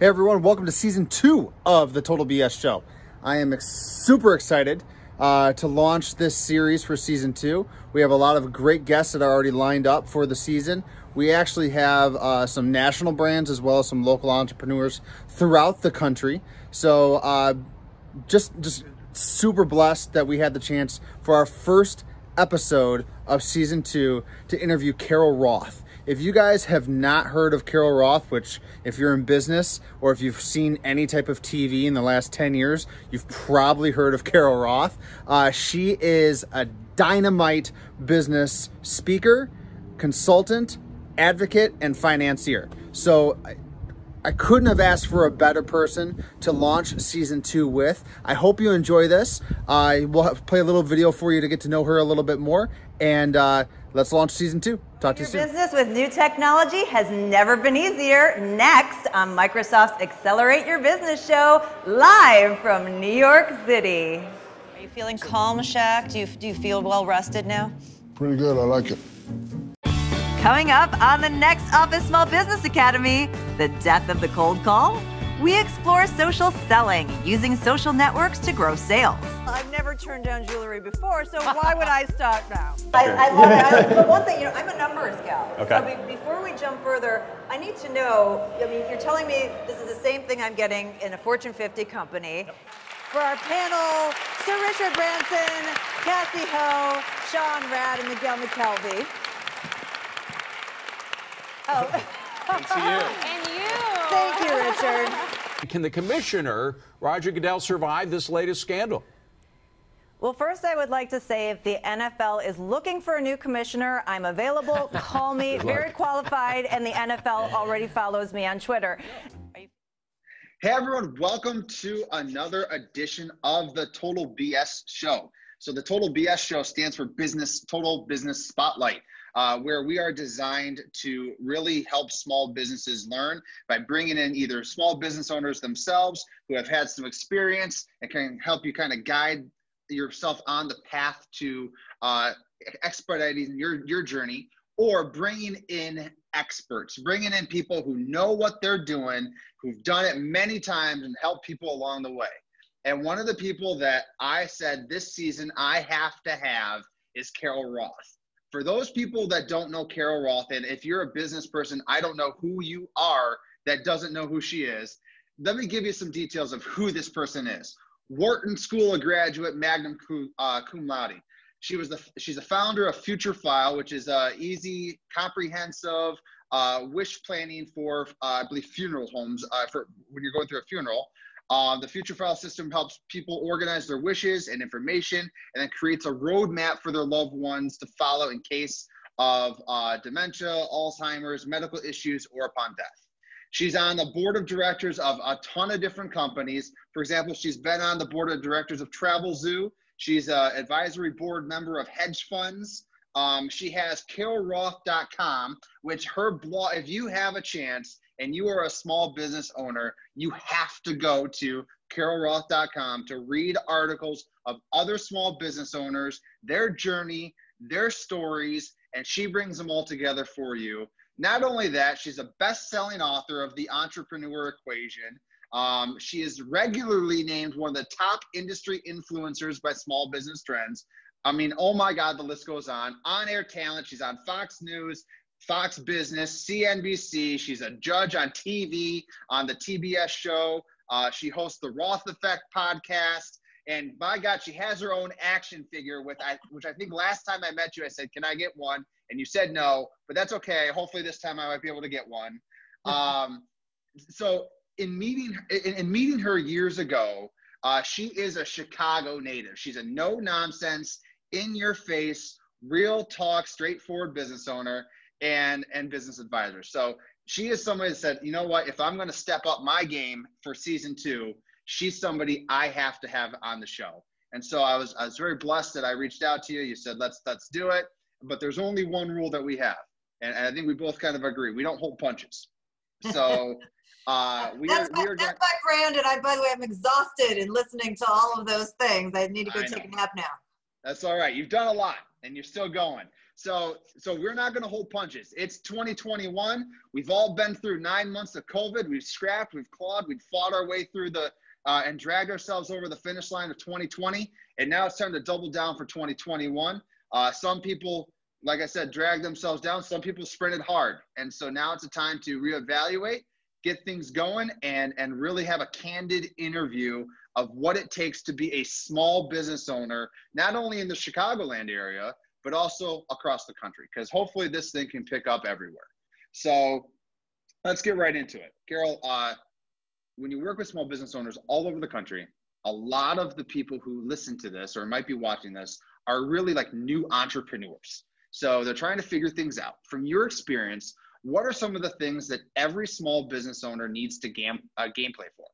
Hey everyone, welcome to season two of the Total BS Show. I am ex- super excited uh, to launch this series for season two. We have a lot of great guests that are already lined up for the season. We actually have uh, some national brands as well as some local entrepreneurs throughout the country. So uh, just just super blessed that we had the chance for our first episode of season two to interview Carol Roth. If you guys have not heard of Carol Roth, which if you're in business or if you've seen any type of TV in the last 10 years, you've probably heard of Carol Roth. Uh, she is a dynamite business speaker, consultant, advocate, and financier. So I couldn't have asked for a better person to launch season two with. I hope you enjoy this. I will play a little video for you to get to know her a little bit more. And uh, let's launch season two. Talk to Your you soon. business with new technology has never been easier. Next on Microsoft's Accelerate Your Business show, live from New York City. Are you feeling calm, Shaq? Do you, do you feel well rested now? Pretty good. I like it. Coming up on the next Office Small Business Academy, the death of the cold call. We explore social selling using social networks to grow sales. I've never turned down jewelry before, so why would I start now? I, I love it. I- But one thing, you know, I'm a numbers gal. Okay. So be, before we jump further, I need to know. I mean, you're telling me this is the same thing I'm getting in a Fortune 50 company. For our panel, Sir Richard Branson, Cassey Ho, Sean Rad, and Miguel McKelvey. Oh, And you. thank you, Richard. Can the commissioner, Roger Goodell, survive this latest scandal? Well, first, I would like to say if the NFL is looking for a new commissioner, I'm available. Call me, very qualified, and the NFL already follows me on Twitter. Hey everyone, welcome to another edition of the Total BS Show. So the Total BS Show stands for Business Total Business Spotlight, uh, where we are designed to really help small businesses learn by bringing in either small business owners themselves who have had some experience and can help you kind of guide yourself on the path to uh, expediting your your journey, or bringing in experts, bringing in people who know what they're doing, who've done it many times and helped people along the way. And one of the people that I said this season I have to have is Carol Roth. For those people that don't know Carol Roth, and if you're a business person, I don't know who you are that doesn't know who she is. Let me give you some details of who this person is. Wharton School of Graduate, Magnum cum, uh, cum laude. She was the she's a founder of Future File, which is a easy, comprehensive uh, wish planning for uh, I believe funeral homes uh, for when you're going through a funeral. Uh, the Future File system helps people organize their wishes and information, and then creates a roadmap for their loved ones to follow in case of uh, dementia, Alzheimer's, medical issues, or upon death. She's on the board of directors of a ton of different companies. For example, she's been on the board of directors of Travelzoo. She's an advisory board member of hedge funds. Um, she has carolroth.com, which her blog, if you have a chance and you are a small business owner, you have to go to carolroth.com to read articles of other small business owners, their journey, their stories, and she brings them all together for you. Not only that, she's a best selling author of The Entrepreneur Equation. Um, she is regularly named one of the top industry influencers by Small Business Trends. I mean, oh my God, the list goes on. On air talent, she's on Fox News, Fox Business, CNBC. She's a judge on TV on the TBS show. Uh, she hosts the Roth Effect podcast. And by God, she has her own action figure with I, which I think last time I met you, I said, "Can I get one?" And you said no, but that's okay. Hopefully this time I might be able to get one. Um, so in meeting in, in meeting her years ago, uh, she is a Chicago native. She's a no nonsense, in your face, real talk, straightforward business owner and and business advisor. So she is somebody that said, you know what, if I'm going to step up my game for season two, she's somebody I have to have on the show. And so I was I was very blessed that I reached out to you. You said let's let's do it, but there's only one rule that we have, and, and I think we both kind of agree. We don't hold punches. So uh, we that's are my, we are that's my brand, and I, by the way, I'm exhausted in listening to all of those things. I need to go I take know. a nap now. That's all right. You've done a lot and you're still going. So, so we're not going to hold punches. It's 2021. We've all been through nine months of COVID. We've scrapped, we've clawed, we've fought our way through the uh, and dragged ourselves over the finish line of 2020. And now it's time to double down for 2021. Uh, some people, like I said, drag themselves down. Some people sprinted hard, and so now it's a time to reevaluate, get things going, and and really have a candid interview of what it takes to be a small business owner, not only in the Chicagoland area but also across the country because hopefully this thing can pick up everywhere. So let's get right into it. Carol, uh, when you work with small business owners all over the country, a lot of the people who listen to this or might be watching this are really like new entrepreneurs. So they're trying to figure things out. From your experience, what are some of the things that every small business owner needs to game, uh, gameplay for?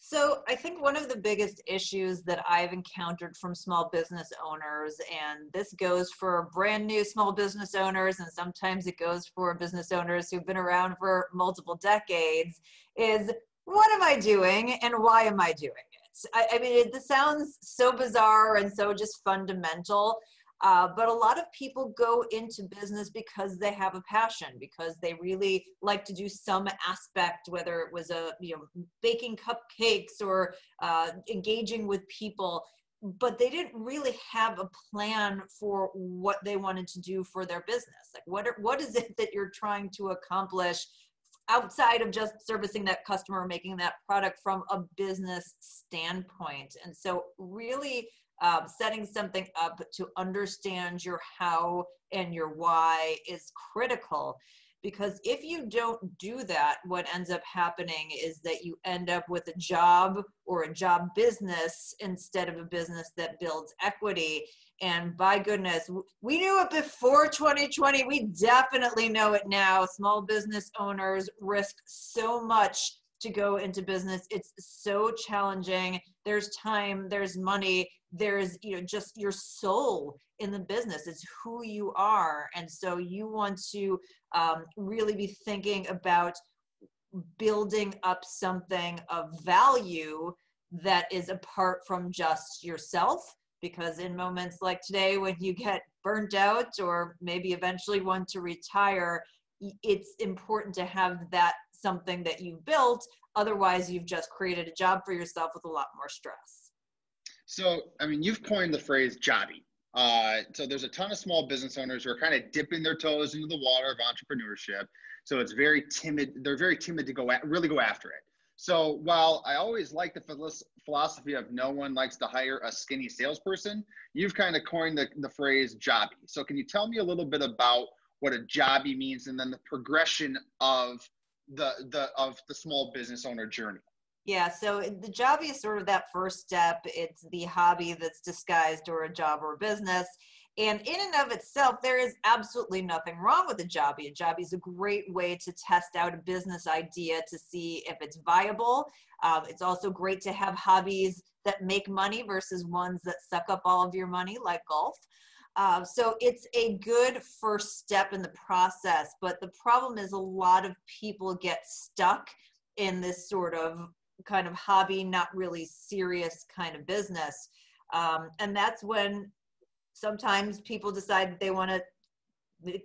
So I think one of the biggest issues that I've encountered from small business owners, and this goes for brand new small business owners, and sometimes it goes for business owners who've been around for multiple decades, is what am I doing and why am I doing it? I, I mean, it, this sounds so bizarre and so just fundamental. Uh, but a lot of people go into business because they have a passion, because they really like to do some aspect, whether it was a you know baking cupcakes or uh, engaging with people. But they didn't really have a plan for what they wanted to do for their business. Like, what are, what is it that you're trying to accomplish outside of just servicing that customer, making that product from a business standpoint? And so, really um, setting something up to understand your how and your why is critical because if you don't do that what ends up happening is that you end up with a job or a job business instead of a business that builds equity and by goodness we knew it before 2020 we definitely know it now. Small business owners risk so much to go into business. It's so challenging. There's time there's money there's you know just your soul in the business. It's who you are. And so you want to um, really be thinking about building up something of value that is apart from just yourself because in moments like today when you get burnt out or maybe eventually want to retire it's important to have that something that you've built otherwise you've just created a job for yourself with a lot more stress so, I mean, you've coined the phrase jobby. Uh, so there's a ton of small business owners who are kind of dipping their toes into the water of entrepreneurship. So it's very timid. They're very timid to go at, really go after it. So while I always like the philosophy of no one likes to hire a skinny salesperson, you've kind of coined the, the phrase jobby. So can you tell me a little bit about what a jobby means and then the progression of the, the of the small business owner journey? Yeah, so the jobby is sort of that first step. It's the hobby that's disguised or a job or business. And in and of itself, there is absolutely nothing wrong with a jobby. A jobby is a great way to test out a business idea to see if it's viable. Um, it's also great to have hobbies that make money versus ones that suck up all of your money, like golf. Uh, so it's a good first step in the process. But the problem is a lot of people get stuck in this sort of kind of hobby, not really serious kind of business. Um, and that's when sometimes people decide they want to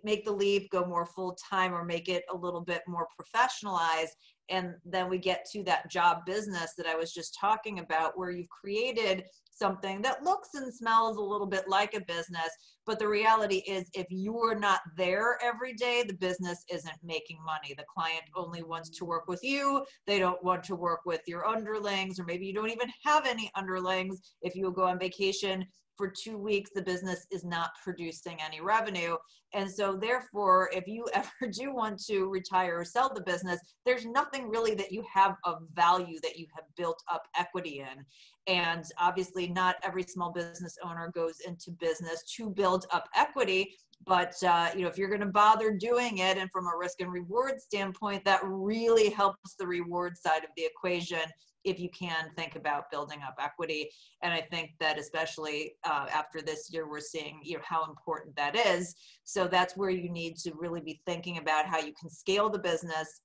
make the leap, go more full time, or make it a little bit more professionalized. And then we get to that job business that I was just talking about, where you've created something that looks and smells a little bit like a business. But the reality is, if you're not there every day, the business isn't making money. The client only wants to work with you. They don't want to work with your underlings, or maybe you don't even have any underlings. If you go on vacation, for two weeks the business is not producing any revenue. And so therefore if you ever do want to retire or sell the business there's nothing really that you have of value that you have built up equity in. And obviously not every small business owner goes into business to build up equity. But uh, you know if you're going to bother doing it and from a risk and reward standpoint that really helps the reward side of the equation if you can think about building up equity. And I think that especially uh, after this year, we're seeing you know, how important that is. So that's where you need to really be thinking about how you can scale the business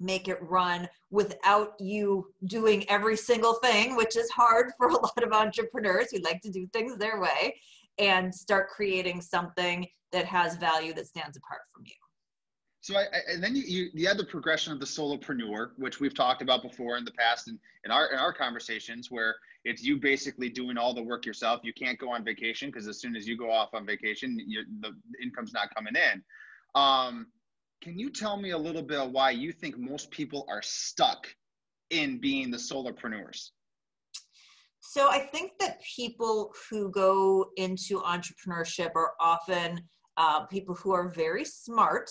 make it run without you doing every single thing, which is hard for a lot of entrepreneurs who like to do things their way. and start creating something that has value that stands apart from you. So I, I, and then you, you you had the progression of the solopreneur, which we've talked about before in the past and in our in our conversations, where it's you basically doing all the work yourself. You can't go on vacation because as soon as you go off on vacation, the income's not coming in. Um, can you tell me a little bit of why you think most people are stuck in being the solopreneurs? So I think that people who go into entrepreneurship are often uh, people who are very smart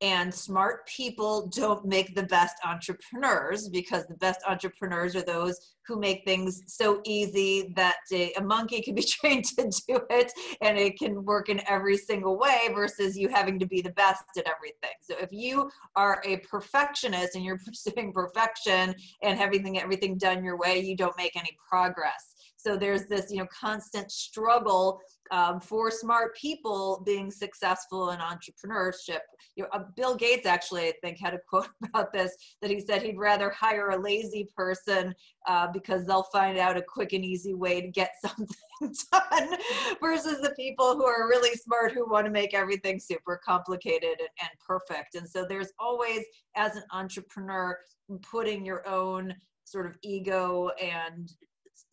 and smart people don't make the best entrepreneurs because the best entrepreneurs are those who make things so easy that a, a, monkey can be trained to do it and it can work in every single way versus you having to be the best at everything. So if you are a perfectionist and you're pursuing perfection and having everything done your way you don't make any progress so there's this you know constant struggle um, for smart people being successful in entrepreneurship. You know, uh, Bill Gates actually, I think, had a quote about this that he said he'd rather hire a lazy person uh, because they'll find out a quick and easy way to get something done versus the people who are really smart who want to make everything super complicated and, and perfect. And so there's always, as an entrepreneur, putting your own sort of ego and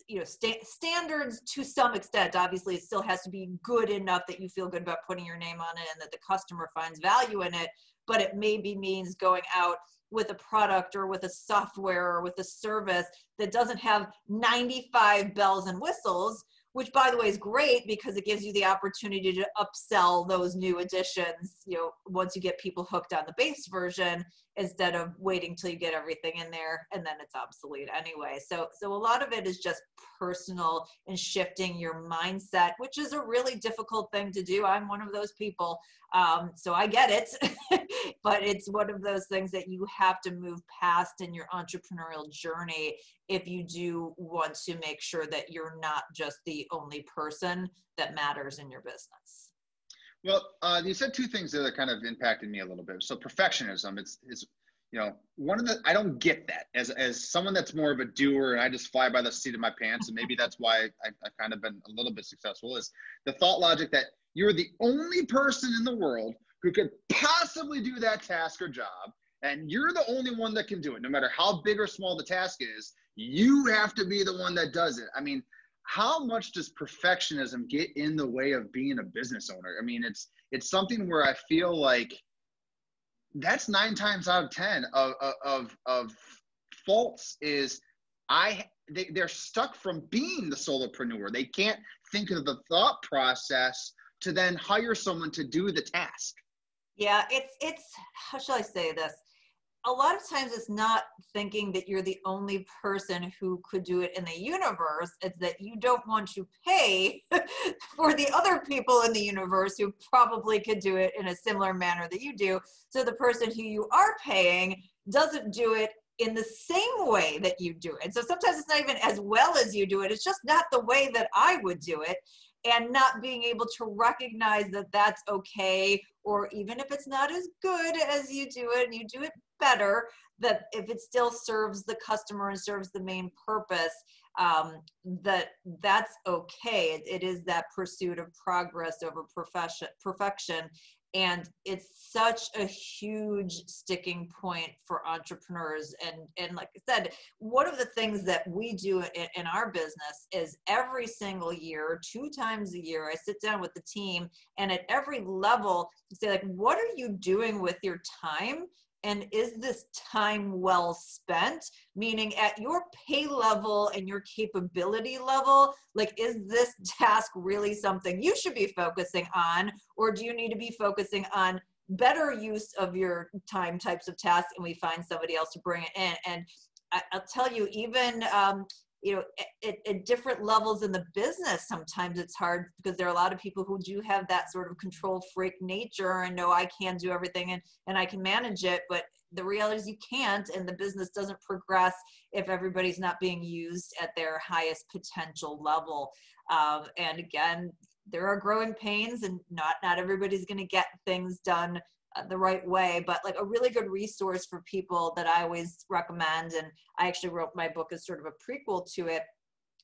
you know sta- standards to some extent obviously it still has to be good enough that you feel good about putting your name on it and that the customer finds value in it but it maybe means going out with a product or with a software or with a service that doesn't have 95 bells and whistles which by the way is great because it gives you the opportunity to upsell those new additions you know once you get people hooked on the base version instead of waiting till you get everything in there and then it's obsolete anyway. So so a lot of it is just personal and shifting your mindset which is a really difficult thing to do. I'm one of those people um, so i get it. But it's one of those things that you have to move past in your entrepreneurial journey if you do want to make sure that you're not just the only person that matters in your business. Well, uh, you said two things that kind of impacted me a little bit. So perfectionism, it's, it's, you know, one of the, I don't get that as, as someone that's more of a doer and I just fly by the seat of my pants. And maybe that's why I, I've kind of been a little bit successful is the thought logic that you're the only person in the world who could possibly do that task or job. And you're the only one that can do it, no matter how big or small the task is. You have to be the one that does it. I mean, how much does perfectionism get in the way of being a business owner? I mean, it's it's something where I feel like that's nine times out of ten of of of faults is I they, they're stuck from being the solopreneur. They can't think of the thought process to then hire someone to do the task. Yeah, it's it's how shall I say this? A lot of times it's not thinking that you're the only person who could do it in the universe. It's that you don't want to pay for the other people in the universe who probably could do it in a similar manner that you do. So the person who you are paying doesn't do it in the same way that you do it. So sometimes it's not even as well as you do it. It's just not the way that I would do it and not being able to recognize that that's okay or even if it's not as good as you do it and you do it better that if it still serves the customer and serves the main purpose um, that that's okay. It, it is that pursuit of progress over profession perfection. And it's such a huge sticking point for entrepreneurs. And and like i said one of the things that we do in, in, our business is every single year two times a year i sit down with the team and at every level say like what are you doing with your time and is this time well spent? Meaning at your pay level and your capability level like is this task really something you should be focusing on? Or do you need to be focusing on better use of your time types of tasks and we find somebody else to bring it in? And I, will tell you even um, you know at, at, different levels in the business sometimes it's hard because there are a lot of people who do have that sort of control freak nature and know i can do everything and, and i can manage it but the reality is you can't and the business doesn't progress if everybody's not being used at their highest potential level. Um, and again there are growing pains and not not everybody's going to get things done Uh, the right way but like a really good resource for people that i always recommend and i actually wrote my book as sort of a prequel to it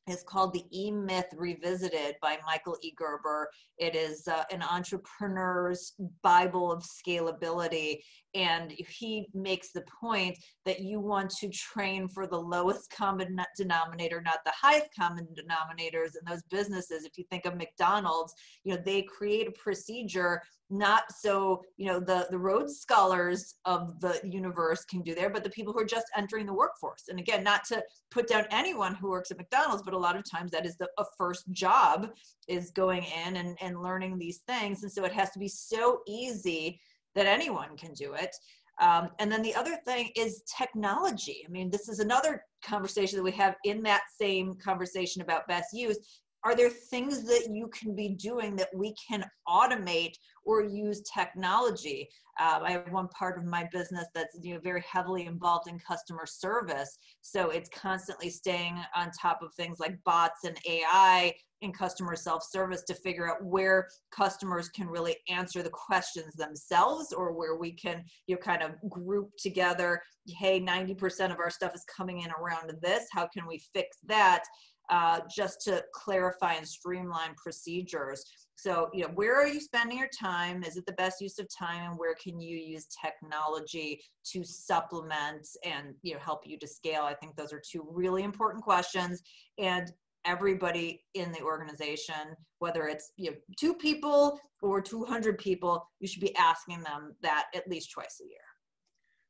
is called the E Myth Revisited by Michael E. Gerber. It is uh, an entrepreneur's Bible of scalability. And he makes the point that you want to train for the lowest common denominator, not the highest common denominators in those businesses. If you think of McDonald's, you know, they create a procedure not so you know the the Rhodes scholars of the universe can do there but the people who are just entering the workforce and again not to put down anyone who works at mcdonald's but a lot of times that is the a first job is going in and, and learning these things. And so it has to be so easy that anyone can do it. Um, and then the other thing is technology. I mean, this is another conversation that we have in that same conversation about best use are there things that you can be doing that we can automate or use technology? Um, i have one part of my business that's you know very heavily involved in customer service. So it's constantly staying on top of things like bots and ai in customer self-service to figure out where customers can really answer the questions themselves or where we can you know kind of group together hey 90% of our stuff is coming in around this. How can we fix that uh, just to clarify and streamline procedures. So, you know, where are you spending your time? Is it the best use of time? And where can you use technology to supplement and, you know, help you to scale? I think those are two really important questions. And everybody in the organization, whether it's you know, two people or 200 people, you should be asking them that at least twice a year.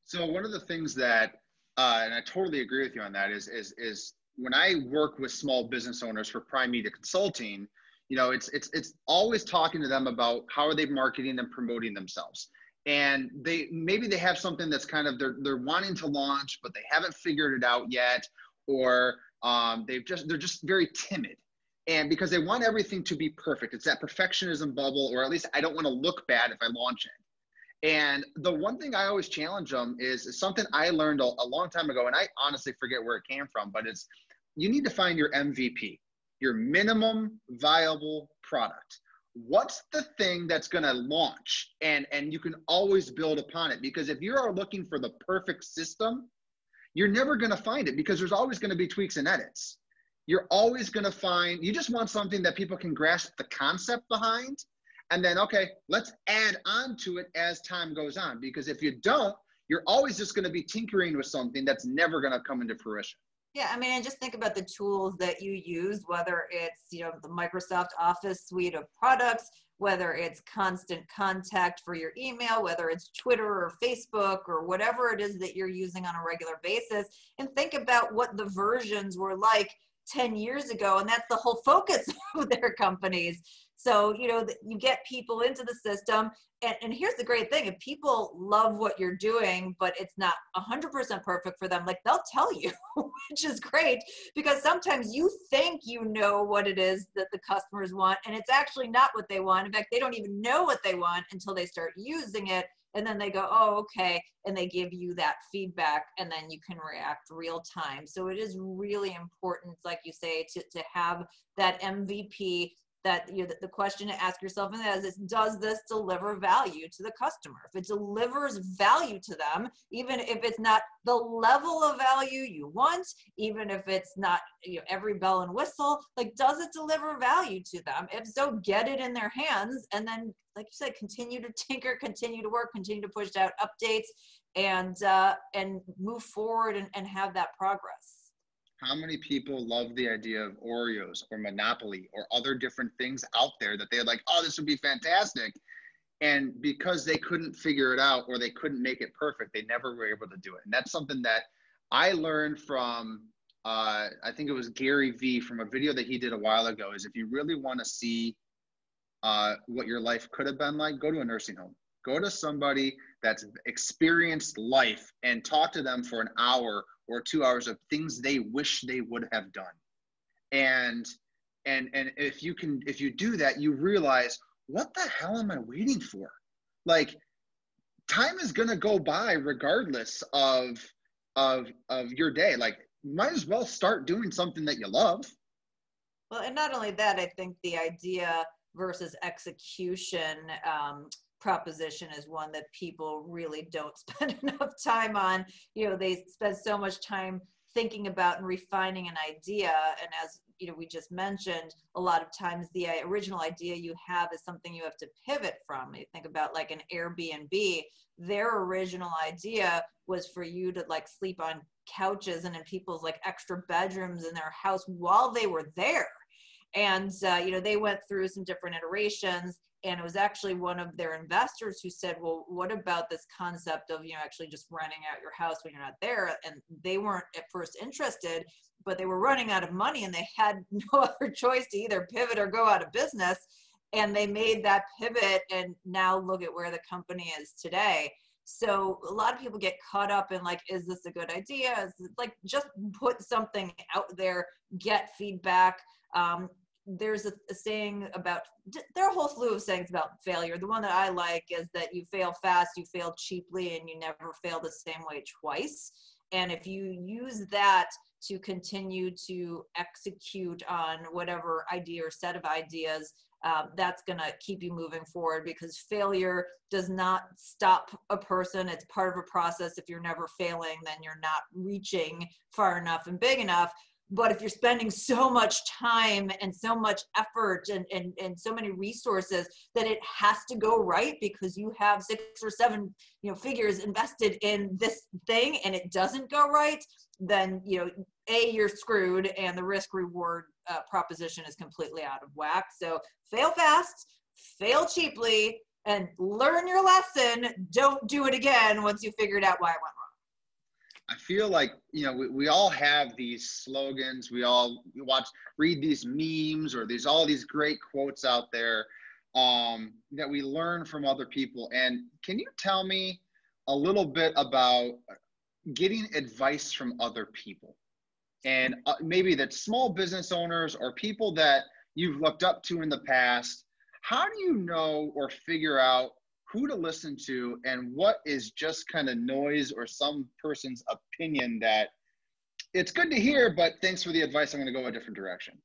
So one of the things that, uh, and I totally agree with you on that, is is is when I work with small business owners for Prime Media Consulting, you know, it's it's it's always talking to them about how are they marketing and promoting themselves. And they maybe they have something that's kind of they're they're wanting to launch, but they haven't figured it out yet, or um, they've just they're just very timid. And because they want everything to be perfect, it's that perfectionism bubble, or at least I don't want to look bad if I launch it. And the one thing I always challenge them is, something I learned a, a, long time ago, and I honestly forget where it came from, but it's you need to find your MVP, your minimum viable product. What's the thing that's going to launch? And, and you can always build upon it because if you are looking for the perfect system, you're never going to find it because there's always going to be tweaks and edits. You're always going to find, you just want something that people can grasp the concept behind and then okay let's add on to it as time goes on. Because if you don't you're always just going to be tinkering with something that's never going to come into fruition. Yeah i mean and just think about the tools that you use whether it's you know the microsoft office suite of products whether it's constant contact for your email whether it's twitter or facebook or whatever it is that you're using on a regular basis and think about what the versions were like 10 years ago and that's the whole focus of their companies so, you know, you get people into the system. And, and here's the great thing if people love what you're doing, but it's not 100% perfect for them, like they'll tell you, which is great because sometimes you think you know what it is that the customers want, and it's actually not what they want. In fact, they don't even know what they want until they start using it and then they go oh okay and they give you that feedback and then you can react real time so it is really important like you say to, to have that mvp that you know, the question to ask yourself is, is does this deliver value to the customer? If it delivers value to them even if it's not the level of value you want even if it's not you know, every bell and whistle like does it deliver value to them? If so get it in their hands and then like you said continue to tinker continue to work continue to push out updates and uh, and move forward and, and have that progress how many people love the idea of Oreos or Monopoly or other different things out there that they're like, oh, this would be fantastic. And because they couldn't figure it out or they couldn't make it perfect, they never were able to do it. And that's something that I learned from, uh, I think it was Gary Vee from a video that he did a while ago is if you really want to see uh, what your life could have been like, go to a nursing home. Go to somebody that's experienced life and talk to them for an hour or two hours of things they wish they would have done. And and and if you can if you do that you realize what the hell am i waiting for? Like time is going to go by regardless of of of your day. Like might as well start doing something that you love. Well and not only that i think the idea versus execution um, proposition is one that people really don't spend enough time on. You know, they spend so much time thinking about and refining an idea. And as you know we just mentioned a lot of times the uh, original idea you have is something you have to pivot from. You think about like an airbnb. Their original idea was for you to like sleep on couches and in people's like extra bedrooms in their house while they were there and uh, you know they went through some different iterations and it was actually one of their investors who said well what about this concept of you know actually just renting out your house when you're not there? And they weren't at first interested but they were running out of money and they had no other choice to either pivot or go out of business. And they made that pivot and now look at where the company is today. So a lot of people get caught up in like is this a good idea? Is like just put something out there get feedback um, there's a, a, saying about there are a whole slew of sayings about failure. The one that i like is that you fail fast you fail cheaply and you never fail the same way twice. And if you use that to continue to execute on whatever idea or set of ideas um, that's going to keep you moving forward because failure does not stop a person. It's part of a process. If you're never failing then you're not reaching far enough and big enough but if you're spending so much time and so much effort and, and, and so many resources that it has to go right because you have six or seven you know figures invested in this thing and it doesn't go right then you know a you're screwed and the risk reward uh, proposition is completely out of whack. So fail fast fail cheaply and learn your lesson. Don't do it again once you figured out why it went wrong I feel like you know we, we all have these slogans. We all watch, read these memes or these all these great quotes out there um, that we learn from other people. And can you tell me a little bit about getting advice from other people, and uh, maybe that small business owners or people that you've looked up to in the past? How do you know or figure out who to listen to and what is just kind of noise or some person's opinion that it's good to hear, but thanks for the advice. I'm going to go a different direction.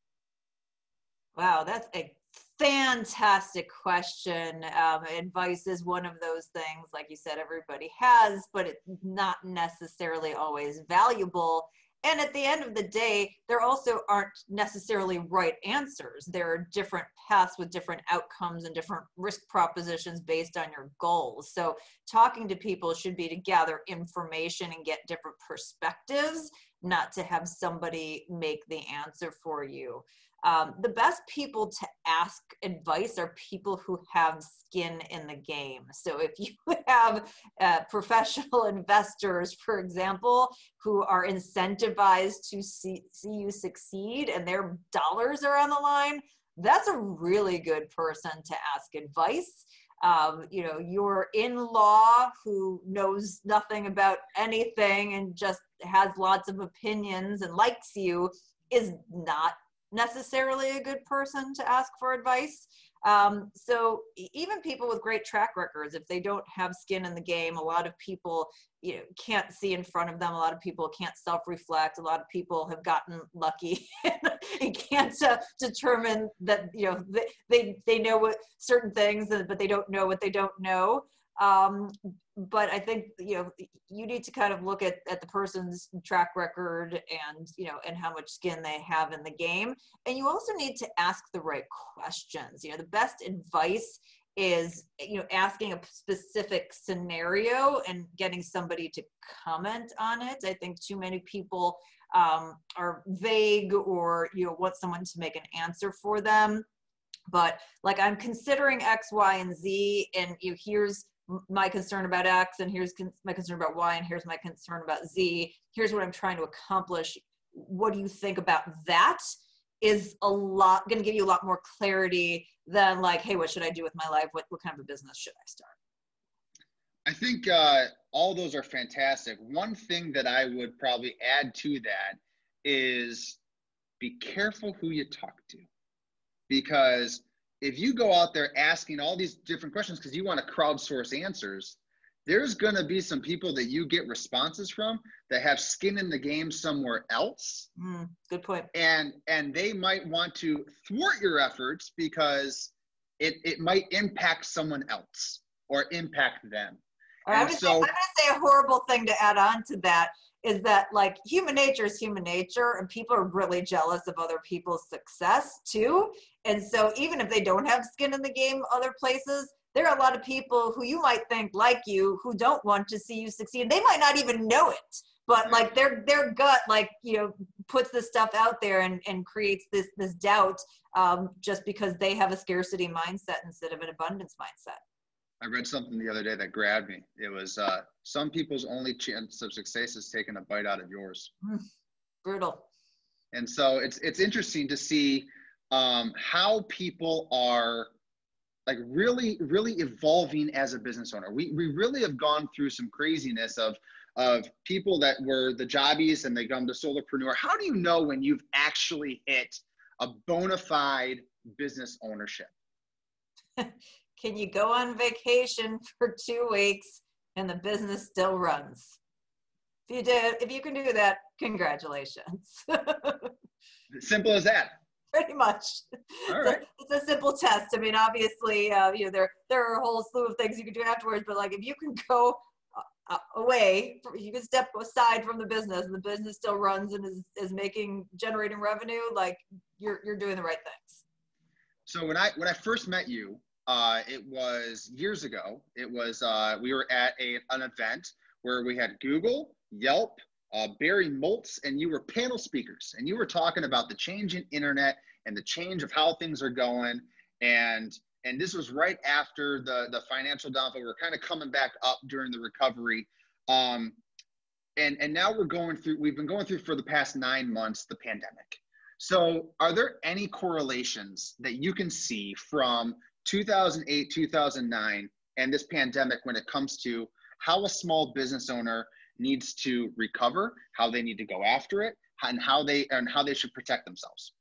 Wow, that's a fantastic question. Um, advice is one of those things, like you said, everybody has, but it's not necessarily always valuable. And at the end of the day, there also aren't necessarily right answers. There are different paths with different outcomes and different risk propositions based on your goals. So, talking to people should be to gather information and get different perspectives, not to have somebody make the answer for you um, the best people to ask advice are people who have skin in the game. So if you have uh, professional investors, for example, who are incentivized to see, see you succeed and their dollars are on the line, that's a really good person to ask advice. Um, you know, your in law who knows nothing about anything and just has lots of opinions and likes you is not necessarily a good person to ask for advice. Um, so even people with great track records, if they don't have skin in the game, a lot of people you know, can't see in front of them. A lot of people can't self-reflect. A lot of people have gotten lucky and can't uh, determine that you know they, they they know what certain things, but they don't know what they don't know. Um, but I think you know you need to kind of look at, at the person's track record and you know and how much skin they have in the game, and you also need to ask the right questions. You know, the best advice is you know asking a specific scenario and getting somebody to comment on it. I think too many people um, are vague or you know want someone to make an answer for them but like i'm considering x y and z and you know, here's my concern about X and here's con- my concern about Y and here's my concern about Z. Here's what I'm trying to accomplish. What do you think about that? Is a lot going to give you a lot more clarity than like, hey, what should I do with my life? What what kind of a business should I start? I think uh, all those are fantastic. One thing that I would probably add to that is be careful who you talk to, because if you go out there asking all these different questions because you want to crowdsource answers, there's going to be some people that you get responses from that have skin in the game somewhere else. Mm, good point. And and they might want to thwart your efforts because it it might impact someone else or impact them. I'm gonna, I'm gonna say a horrible thing to add on to that is that like human nature is human nature and people are really jealous of other people's success too. And so even if they don't have skin in the game other places there are a lot of people who you might think like you who don't want to see you succeed. They might not even know it but like their their gut like you know puts this stuff out there and and creates this this doubt um, just because they have a scarcity mindset instead of an abundance mindset I read something the other day that grabbed me. It was uh, some people's only chance of success is taking a bite out of yours. Mm, brutal. And so it's it's interesting to see um, how people are like really really evolving as a business owner. We we really have gone through some craziness of of people that were the jobbies and they come to solopreneur. How do you know when you've actually hit a bona fide business ownership? can you go on vacation for two weeks and the business still runs? If you did, if you can do that, congratulations. Simple as that. Pretty much. All right. It's a, it's a simple test. I mean, obviously, uh, you know, there there are a whole slew of things you can do afterwards, but like if you can go uh, uh away, you can step aside from the business, and the business still runs and is is making generating revenue. Like you're you're doing the right things. So when I when I first met you, uh, it was years ago. It was uh, we were at a, an event where we had Google, Yelp, uh, Barry Moltz, and you were panel speakers, and you were talking about the change in internet and the change of how things are going, and and this was right after the the financial downfall. We are kind of coming back up during the recovery, um, and and now we're going through. We've been going through for the past nine months the pandemic. So, are there any correlations that you can see from 2008, 2009, and this pandemic when it comes to how a small business owner needs to recover, how they need to go after it, and how they and how they should protect themselves.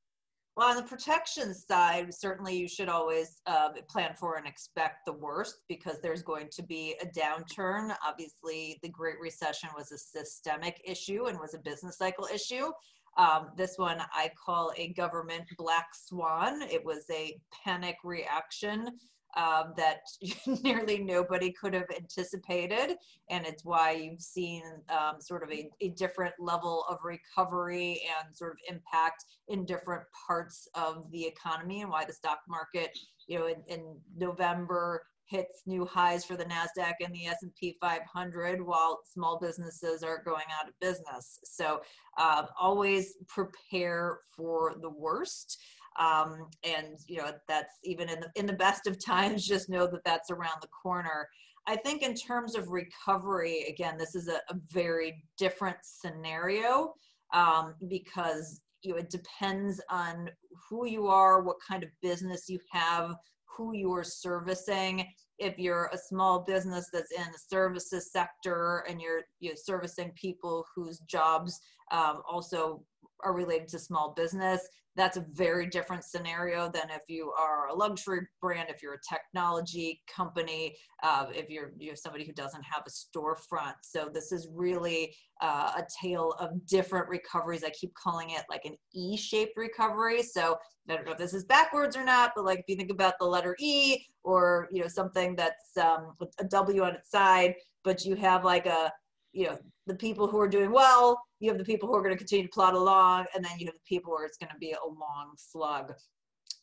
Well, on the protection side, certainly you should always uh, plan for and expect the worst because there's going to be a downturn. Obviously, the Great Recession was a systemic issue and was a business cycle issue. Um, this one I call a government black swan. It was a panic reaction um, that nearly nobody could have anticipated. And it's why you've seen um, sort of a, a, different level of recovery and sort of impact in different parts of the economy and why the stock market, you know, in, in November hits new highs for the Nasdaq and the S&P 500 while small businesses are going out of business. So uh, always prepare for the worst. Um, and you know that's even in the in the best of times just know that that's around the corner i think in terms of recovery again this is a, a very different scenario um, because you know it depends on who you are what kind of business you have who you're servicing. If you're a small business that's in the services sector and you're, you're servicing people whose jobs um, also are related to small business, that's a very different scenario than if you are a luxury brand, if you're a technology company, uh, if you're you're somebody who doesn't have a storefront. So this is really uh, a tale of different recoveries. I keep calling it like an E-shaped recovery. So I don't know if this is backwards or not, but like if you think about the letter E or you know something that's um, a W on its side, but you have like a you know the people who are doing well you have the people who are going to continue to plod along and then you have the people where it's going to be a long slug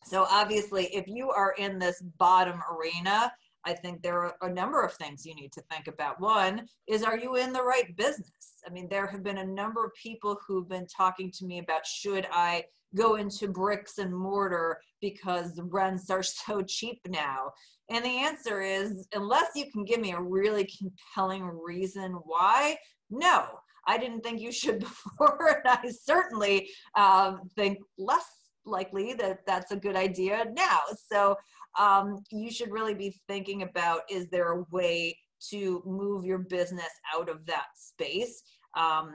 so obviously if you are in this bottom arena i think there are a number of things you need to think about one is are you in the right business i mean there have been a number of people who've been talking to me about should i go into bricks and mortar because the rents are so cheap now? And the answer is unless you can give me a really compelling reason why, no. I didn't think you should before, and I certainly um, think less likely that that's a good idea now. So um, you should really be thinking about is there a way to move your business out of that space, um,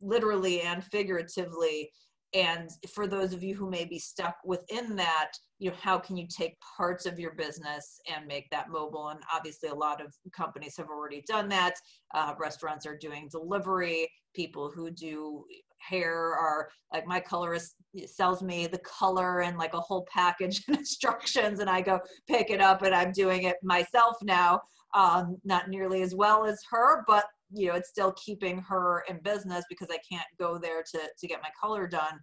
literally and figuratively and for those of you who may be stuck within that you know how can you take parts of your business and make that mobile? And obviously a lot of companies have already done that. Uh, restaurants are doing delivery. People who do hair are like my colorist sells me the color and like a whole package and instructions and i go pick it up and i'm doing it myself now. Um, not nearly as well as her but you know it's still keeping her in business because i can't go there to to get my color done.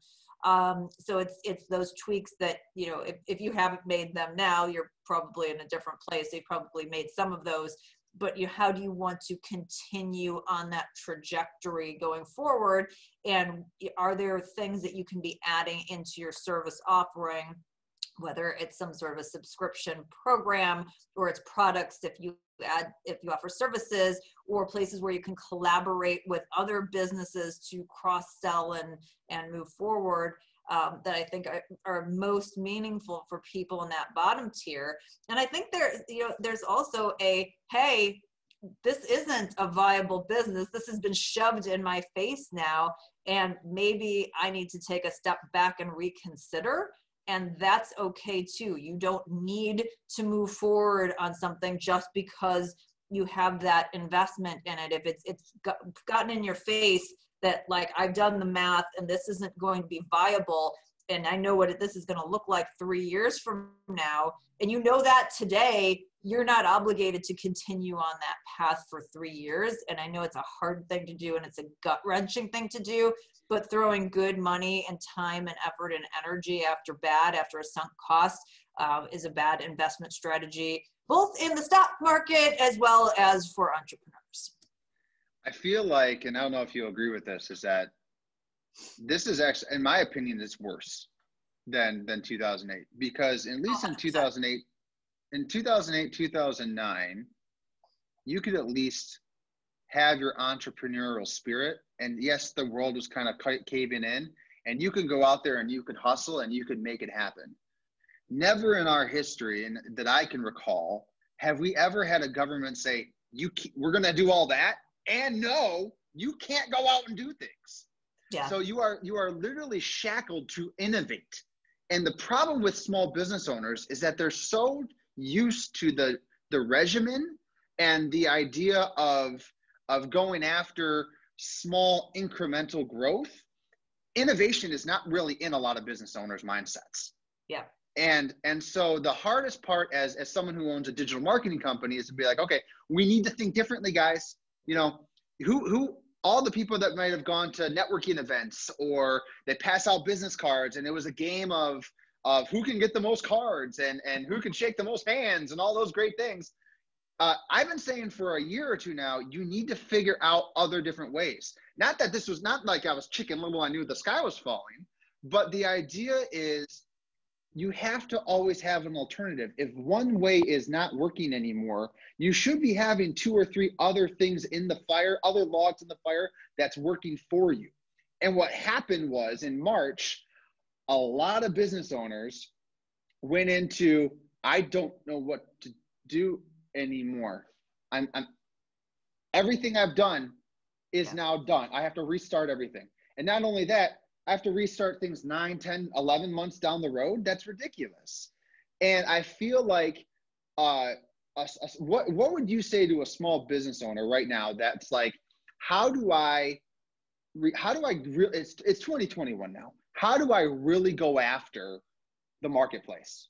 Um, so it's it's those tweaks that you know if, if you haven't made them now you're probably in a different place. You probably made some of those but you how do you want to continue on that trajectory going forward? And are there things that you can be adding into your service offering whether it's some sort of a subscription program or it's products if you add if you offer services or places where you can collaborate with other businesses to cross sell and and move forward um, that I think are, are, most meaningful for people in that bottom tier. And I think there, you know, there's also a hey, this isn't a viable business. This has been shoved in my face now, and maybe I need to take a step back and reconsider. And that's okay too. You don't need to move forward on something just because you have that investment in it. If it's it's got, gotten in your face that like I've done the math and this isn't going to be viable and I know what this is going to look like 3 years from now and you know that today you're not obligated to continue on that path for 3 years. And I know it's a hard thing to do and it's a gut wrenching thing to do but throwing good money and time and effort and energy after bad after a sunk cost uh, is a bad investment strategy both in the stock market as well as for entrepreneurs. I feel like, and I don't know if you agree with this, is that this is actually, in my opinion, it's worse than than 2008 because at least in 2008, in 2008, 2009, you could at least have your entrepreneurial spirit. And yes, the world was kind of caving in, and you can go out there and you can hustle and you can make it happen. Never in our history, and that I can recall, have we ever had a government say, "You, we're going to do all that, and no, you can't go out and do things. Yeah. So you are you are literally shackled to innovate. And the problem with small business owners is that they're so used to the the regimen and the idea of of going after small incremental growth. Innovation is not really in a lot of business owners' mindsets. Yeah. And and so the hardest part as as someone who owns a digital marketing company is to be like, okay, we need to think differently, guys you know, who who all the people that might have gone to networking events or they pass out business cards and it was a game of of who can get the most cards and and who can shake the most hands and all those great things. Uh, I've been saying for a year or two now, you need to figure out other different ways. Not that this was not like I was chicken little, I knew the sky was falling, but the idea is you have to always have an alternative. If one way is not working anymore, you should be having two or three other things in the fire, other logs in the fire that's working for you. And what happened was in March, a lot of business owners went into, I don't know what to do anymore. I'm, I'm everything I've done is yeah. now done. I have to restart everything. And not only that, I have to restart things 9, 10, 11 months down the road. That's ridiculous. And I feel like, uh, a, a, what, what would you say to a small business owner right now that's like, how do I, re, how do I, re, it's, it's 2021 now. How do I really go after the marketplace?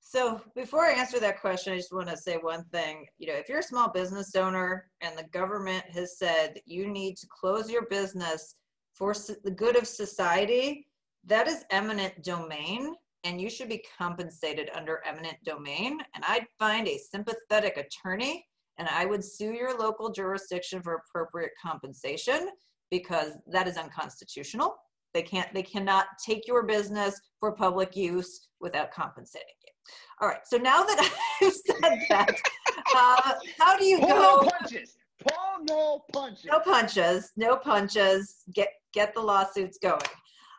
So before I answer that question, I just want to say one thing. You know, if you're a small business owner and the government has said you need to close your business for the good of society, that is eminent domain and you should be compensated under eminent domain. And I'd find a sympathetic attorney and I would sue your local jurisdiction for appropriate compensation because that is unconstitutional. They can't, they cannot take your business for public use without compensating you. All right. So now that I've said that, uh, how do you go? No punches. No punches. No punches. No punches. Get get the lawsuits going.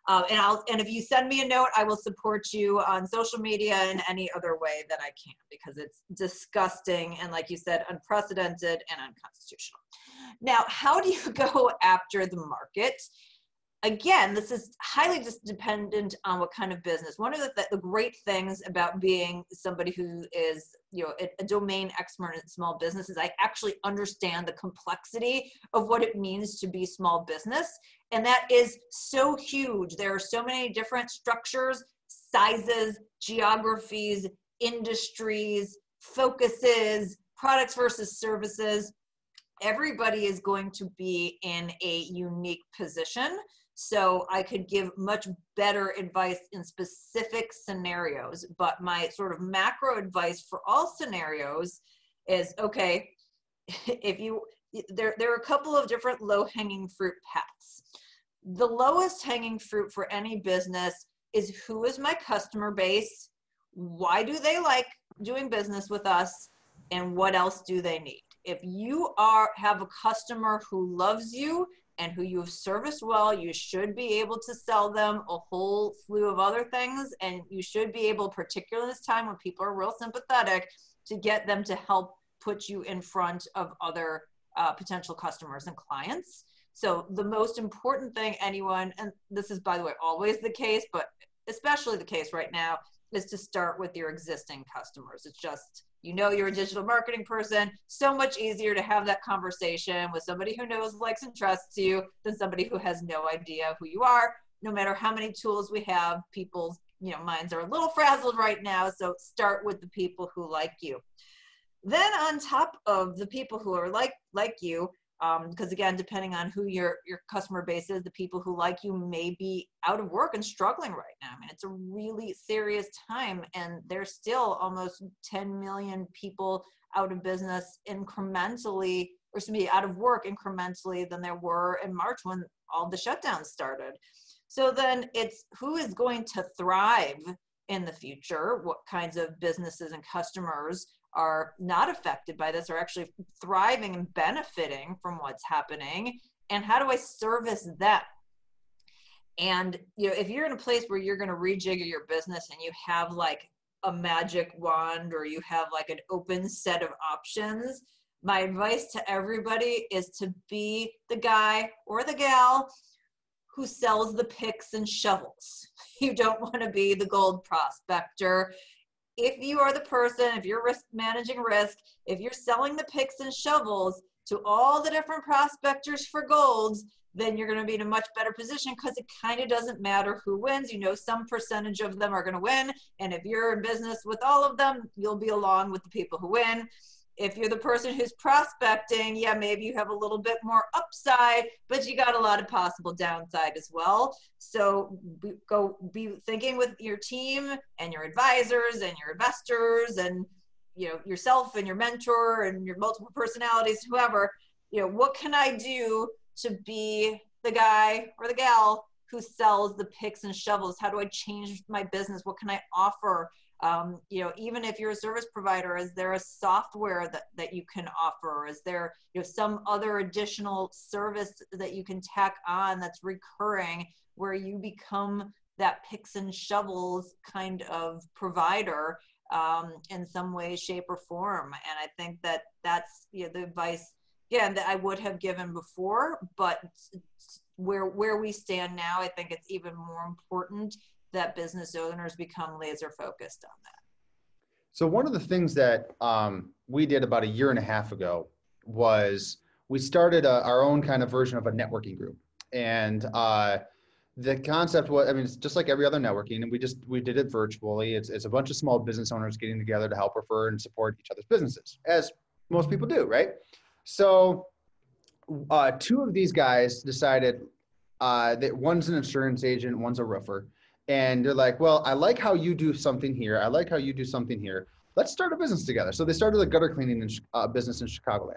Uh, and I'll and if you send me a note, I will support you on social media in any other way that I can because it's disgusting and, like you said, unprecedented and unconstitutional. Now, how do you go after the market? Again, this is highly just dependent on what kind of business. One of the, the great things about being somebody who is, you know, a, a domain expert in small business is I actually understand the complexity of what it means to be small business. And that is so huge. There are so many different structures, sizes, geographies, industries, focuses, products versus services everybody is going to be in a unique position. So I could give much better advice in specific scenarios. But my sort of macro advice for all scenarios is okay, if you, there, there are a couple of different low hanging fruit paths. The lowest hanging fruit for any business is who is my customer base? Why do they like doing business with us? And what else do they need? if you are have a customer who loves you and who you have serviced well, you should be able to sell them a whole slew of other things. And you should be able, particularly this time when people are real sympathetic, to get them to help put you in front of other uh, potential customers and clients. So, the most important thing anyone, and this is, by the way, always the case, but especially the case right now, is to start with your existing customers. It's just, you know you're a digital marketing person. So much easier to have that conversation with somebody who knows likes and trusts you than somebody who has no idea who you are. No matter how many tools we have people's you know minds are a little frazzled right now so start with the people who like you. Then on top of the people who are like like you because um, again depending on who your your customer base is the people who like you may be out of work and struggling right now. I mean it's a really serious time and there's still almost 10 million people out of business incrementally or to be out of work incrementally than there were in march when all the shutdowns started. So then it's who is going to thrive in the future? What kinds of businesses and customers are not affected by this are actually thriving and benefiting from what's happening. And how do i service them? And you know if you're in a place where you're going to rejigger your business and you have like a magic wand or you have like an open set of options my advice to everybody is to be the guy or the gal who sells the picks and shovels. You don't want to be the gold prospector if you are the person, if you're risk managing risk, if you're selling the picks and shovels to all the different prospectors for golds, then you're going to be in a much better position because it kind of doesn't matter who wins. You know, some percentage of them are going to win. And if you're in business with all of them, you'll be along with the people who win if you're the person who's prospecting, yeah, maybe you have a little bit more upside, but you got a lot of possible downside as well. So go be thinking with your team and your advisors and your investors and you know yourself and your mentor and your multiple personalities, whoever. You know, what can I do to be the guy or the gal who sells the picks and shovels? How do I change my business? What can I offer? Um, you know even if you're a service provider is there a software that, that you can offer? Is there you know some other additional service that you can tack on that's recurring where you become that picks and shovels kind of provider um, in some way shape or form? And i think that that's you know, the advice again that i would have given before but where where we stand now i think it's even more important that business owners become laser focused on that. So one of the things that um, we did about a year and a half ago was we started a, our own kind of version of a networking group, and uh, the concept was I mean it's just like every other networking, and we just we did it virtually. It's it's a bunch of small business owners getting together to help refer and support each other's businesses, as most people do, right? So uh, two of these guys decided uh, that one's an insurance agent, one's a roofer and they're like, well, I like how you do something here. I like how you do something here. Let's start a business together. So they started a gutter cleaning in, uh, business in Chicagoland.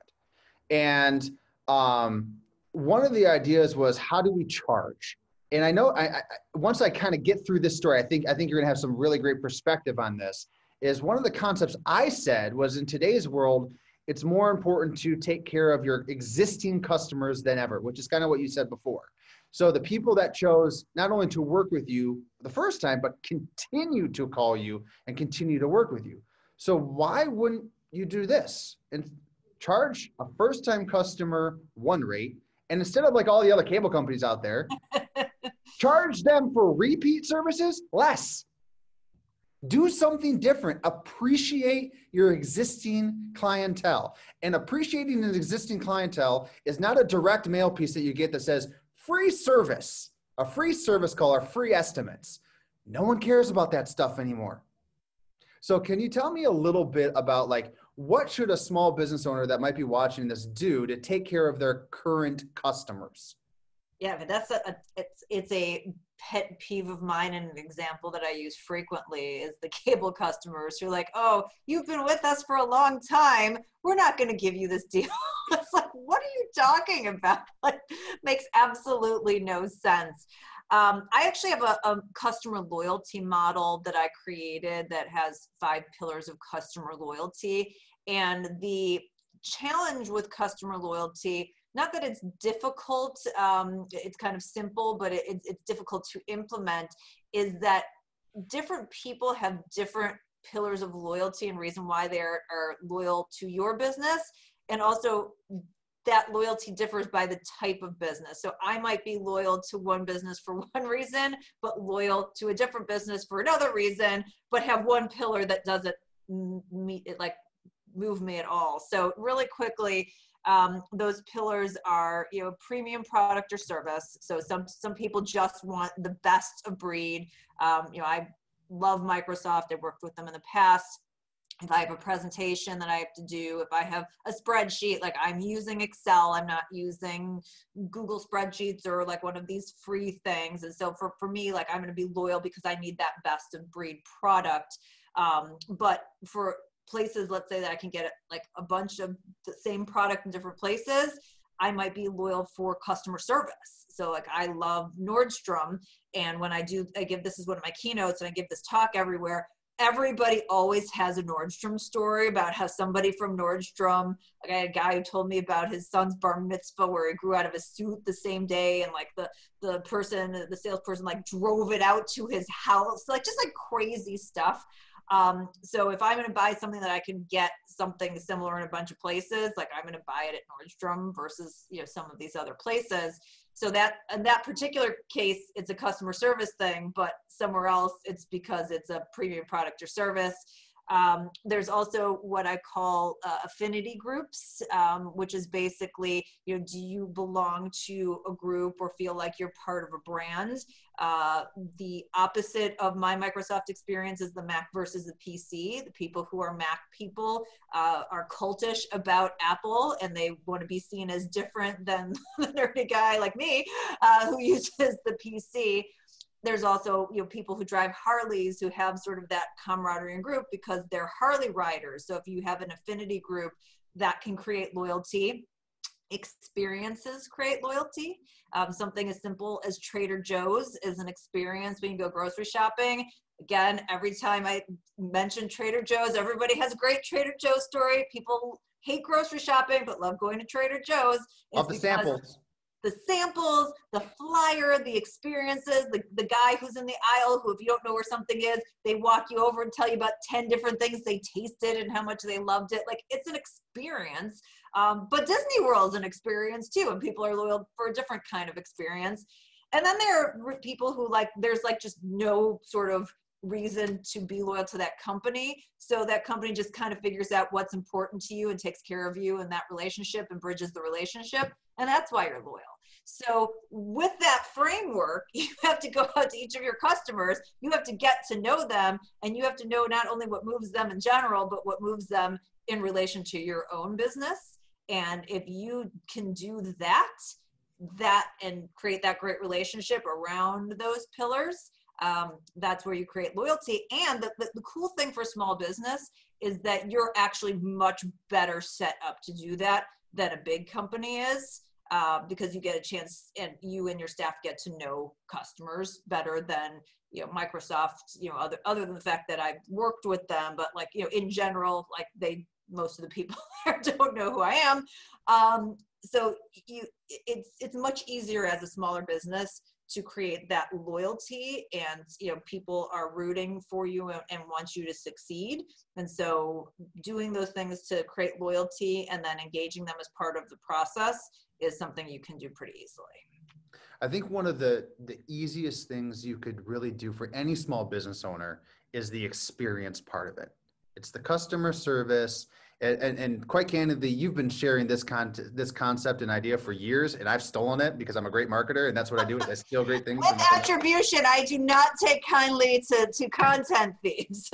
And um, one of the ideas was, how do we charge? And I know I, I once I kind of get through this story, I think I think you're gonna have some really great perspective on this. Is one of the concepts I said was in today's world, it's more important to take care of your existing customers than ever, which is kind of what you said before. So the people that chose not only to work with you the first time, but continue to call you and continue to work with you. So why wouldn't you do this and charge a first time customer one rate? And instead of like all the other cable companies out there, Charge them for repeat services less. Do something different. Appreciate your existing clientele. And appreciating an existing clientele is not a direct mail piece that you get that says free service, a free service call, or free estimates. No one cares about that stuff anymore. So, can you tell me a little bit about like what should a small business owner that might be watching this do to take care of their current customers? Yeah, but that's a, a it's it's a pet peeve of mine and an example that I use frequently is the cable customers who are like, "Oh, you've been with us for a long time. We're not going to give you this deal." it's like, what are you talking about? Like, makes absolutely no sense. Um, I actually have a, a, customer loyalty model that I created that has five pillars of customer loyalty. And the challenge with customer loyalty, not that it's difficult, um, it's kind of simple, but it, it's difficult to implement, is that different people have different pillars of loyalty and reason why they are, are loyal to your business and also that loyalty differs by the type of business. So I might be loyal to one business for one reason, but loyal to a different business for another reason, but have one pillar that doesn't meet it like move me at all. So really quickly, um, those pillars are you know premium product or service. So some some people just want the best of breed. Um, you know I love Microsoft. I've worked with them in the past if I have a presentation that I have to do, if I have a spreadsheet, like I'm using Excel, I'm not using Google spreadsheets or like one of these free things. And so for, for me, like I'm going to be loyal because I need that best of breed product. Um, but for places, let's say that I can get like a bunch of the same product in different places, I might be loyal for customer service. So like I love Nordstrom. And when I do, I give, this is one of my keynotes and I give this talk everywhere everybody always has a Nordstrom story about how somebody from Nordstrom, like I had a guy who told me about his son's bar mitzvah where he grew out of a suit the same day and like the the person, the salesperson like drove it out to his house, like just like crazy stuff. Um, so if I'm going to buy something that I can get something similar in a bunch of places, like I'm going to buy it at Nordstrom versus you know some of these other places. So that in that particular case, it's a customer service thing, but somewhere else, it's because it's a premium product or service. Um, there's also what I call uh, affinity groups, um, which is basically, you know, do you belong to a group or feel like you're part of a brand? Uh, the opposite of my Microsoft experience is the Mac versus the PC. The people who are Mac people uh, are cultish about Apple and they want to be seen as different than the nerdy guy like me uh, who uses the PC there's also you know people who drive harleys who have sort of that camaraderie and group because they're harley riders. So if you have an affinity group that can create loyalty experiences create loyalty. Um, something as simple as trader joe's is an experience. When you go grocery shopping. Again every time i mention trader joe's everybody has a great trader joe's story. People hate grocery shopping but love going to trader joe's. Of the samples the samples, the flyer, the experiences, the, the guy who's in the aisle who, if you don't know where something is, they walk you over and tell you about 10 different things they tasted and how much they loved it. Like it's an experience. Um, but Disney World's an experience too, and people are loyal for a different kind of experience. And then there are people who like, there's like just no sort of reason to be loyal to that company. So that company just kind of figures out what's important to you and takes care of you in that relationship and bridges the relationship. And that's why you're loyal. So with that framework, you have to go out to each of your customers. You have to get to know them and you have to know not only what moves them in general, but what moves them in relation to your own business. And if you can do that, that and create that great relationship around those pillars, um, that's where you create loyalty. And the, the, the cool thing for small business is that you're actually much better set up to do that than a big company is. Uh, because you get a chance and you and your staff get to know customers better than you know microsoft you know other other than the fact that i've worked with them but like you know in general like they most of the people there don't know who i am. Um, so you it's it's much easier as a smaller business to create that loyalty and you know people are rooting for you and, and, want you to succeed. And so doing those things to create loyalty and then engaging them as part of the process is something you can do pretty easily I think one of the the easiest things you could really do for any small business owner is the experience part of it. It's the customer service. And, and, and quite candidly, you've been sharing this con- this concept and idea for years, and I've stolen it because I'm a great marketer, and that's what I do. Is I steal great things. With attribution, I do not take kindly to, to content thieves.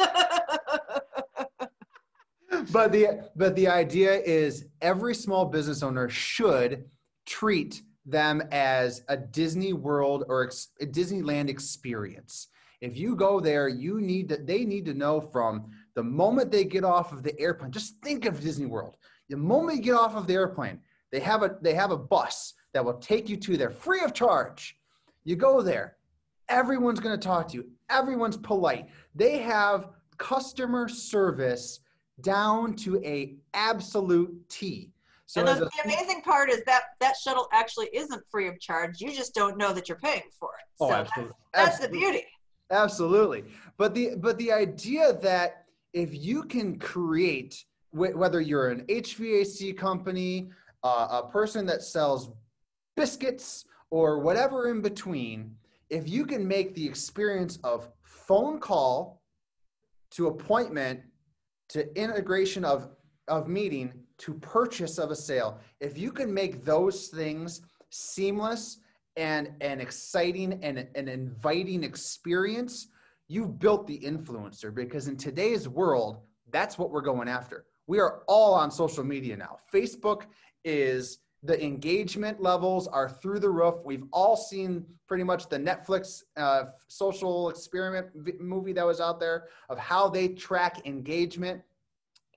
but the but the idea is every small business owner should treat them as a Disney World or ex, a Disneyland experience. If you go there, you need to they need to know from the moment they get off of the airplane. Just think of Disney World. The moment you get off of the airplane, they have a they have a bus that will take you to there free of charge. You go there, everyone's going to talk to you. Everyone's polite. They have customer service down to a absolute T. So and the, the, amazing part is that that shuttle actually isn't free of charge. You just don't know that you're paying for it. Oh, so absolutely. That's, that's absolutely. the beauty. Absolutely. But the but the idea that if you can create whether you're an HVAC company, uh, a person that sells biscuits or whatever in between, if you can make the experience of phone call to appointment to integration of, of meeting to purchase of a sale, if you can make those things seamless and an exciting and an inviting experience, you've built the influencer because in today's world, that's what we're going after. We are all on social media now. Facebook is the engagement levels are through the roof. We've all seen pretty much the Netflix uh, social experiment movie that was out there of how they track engagement.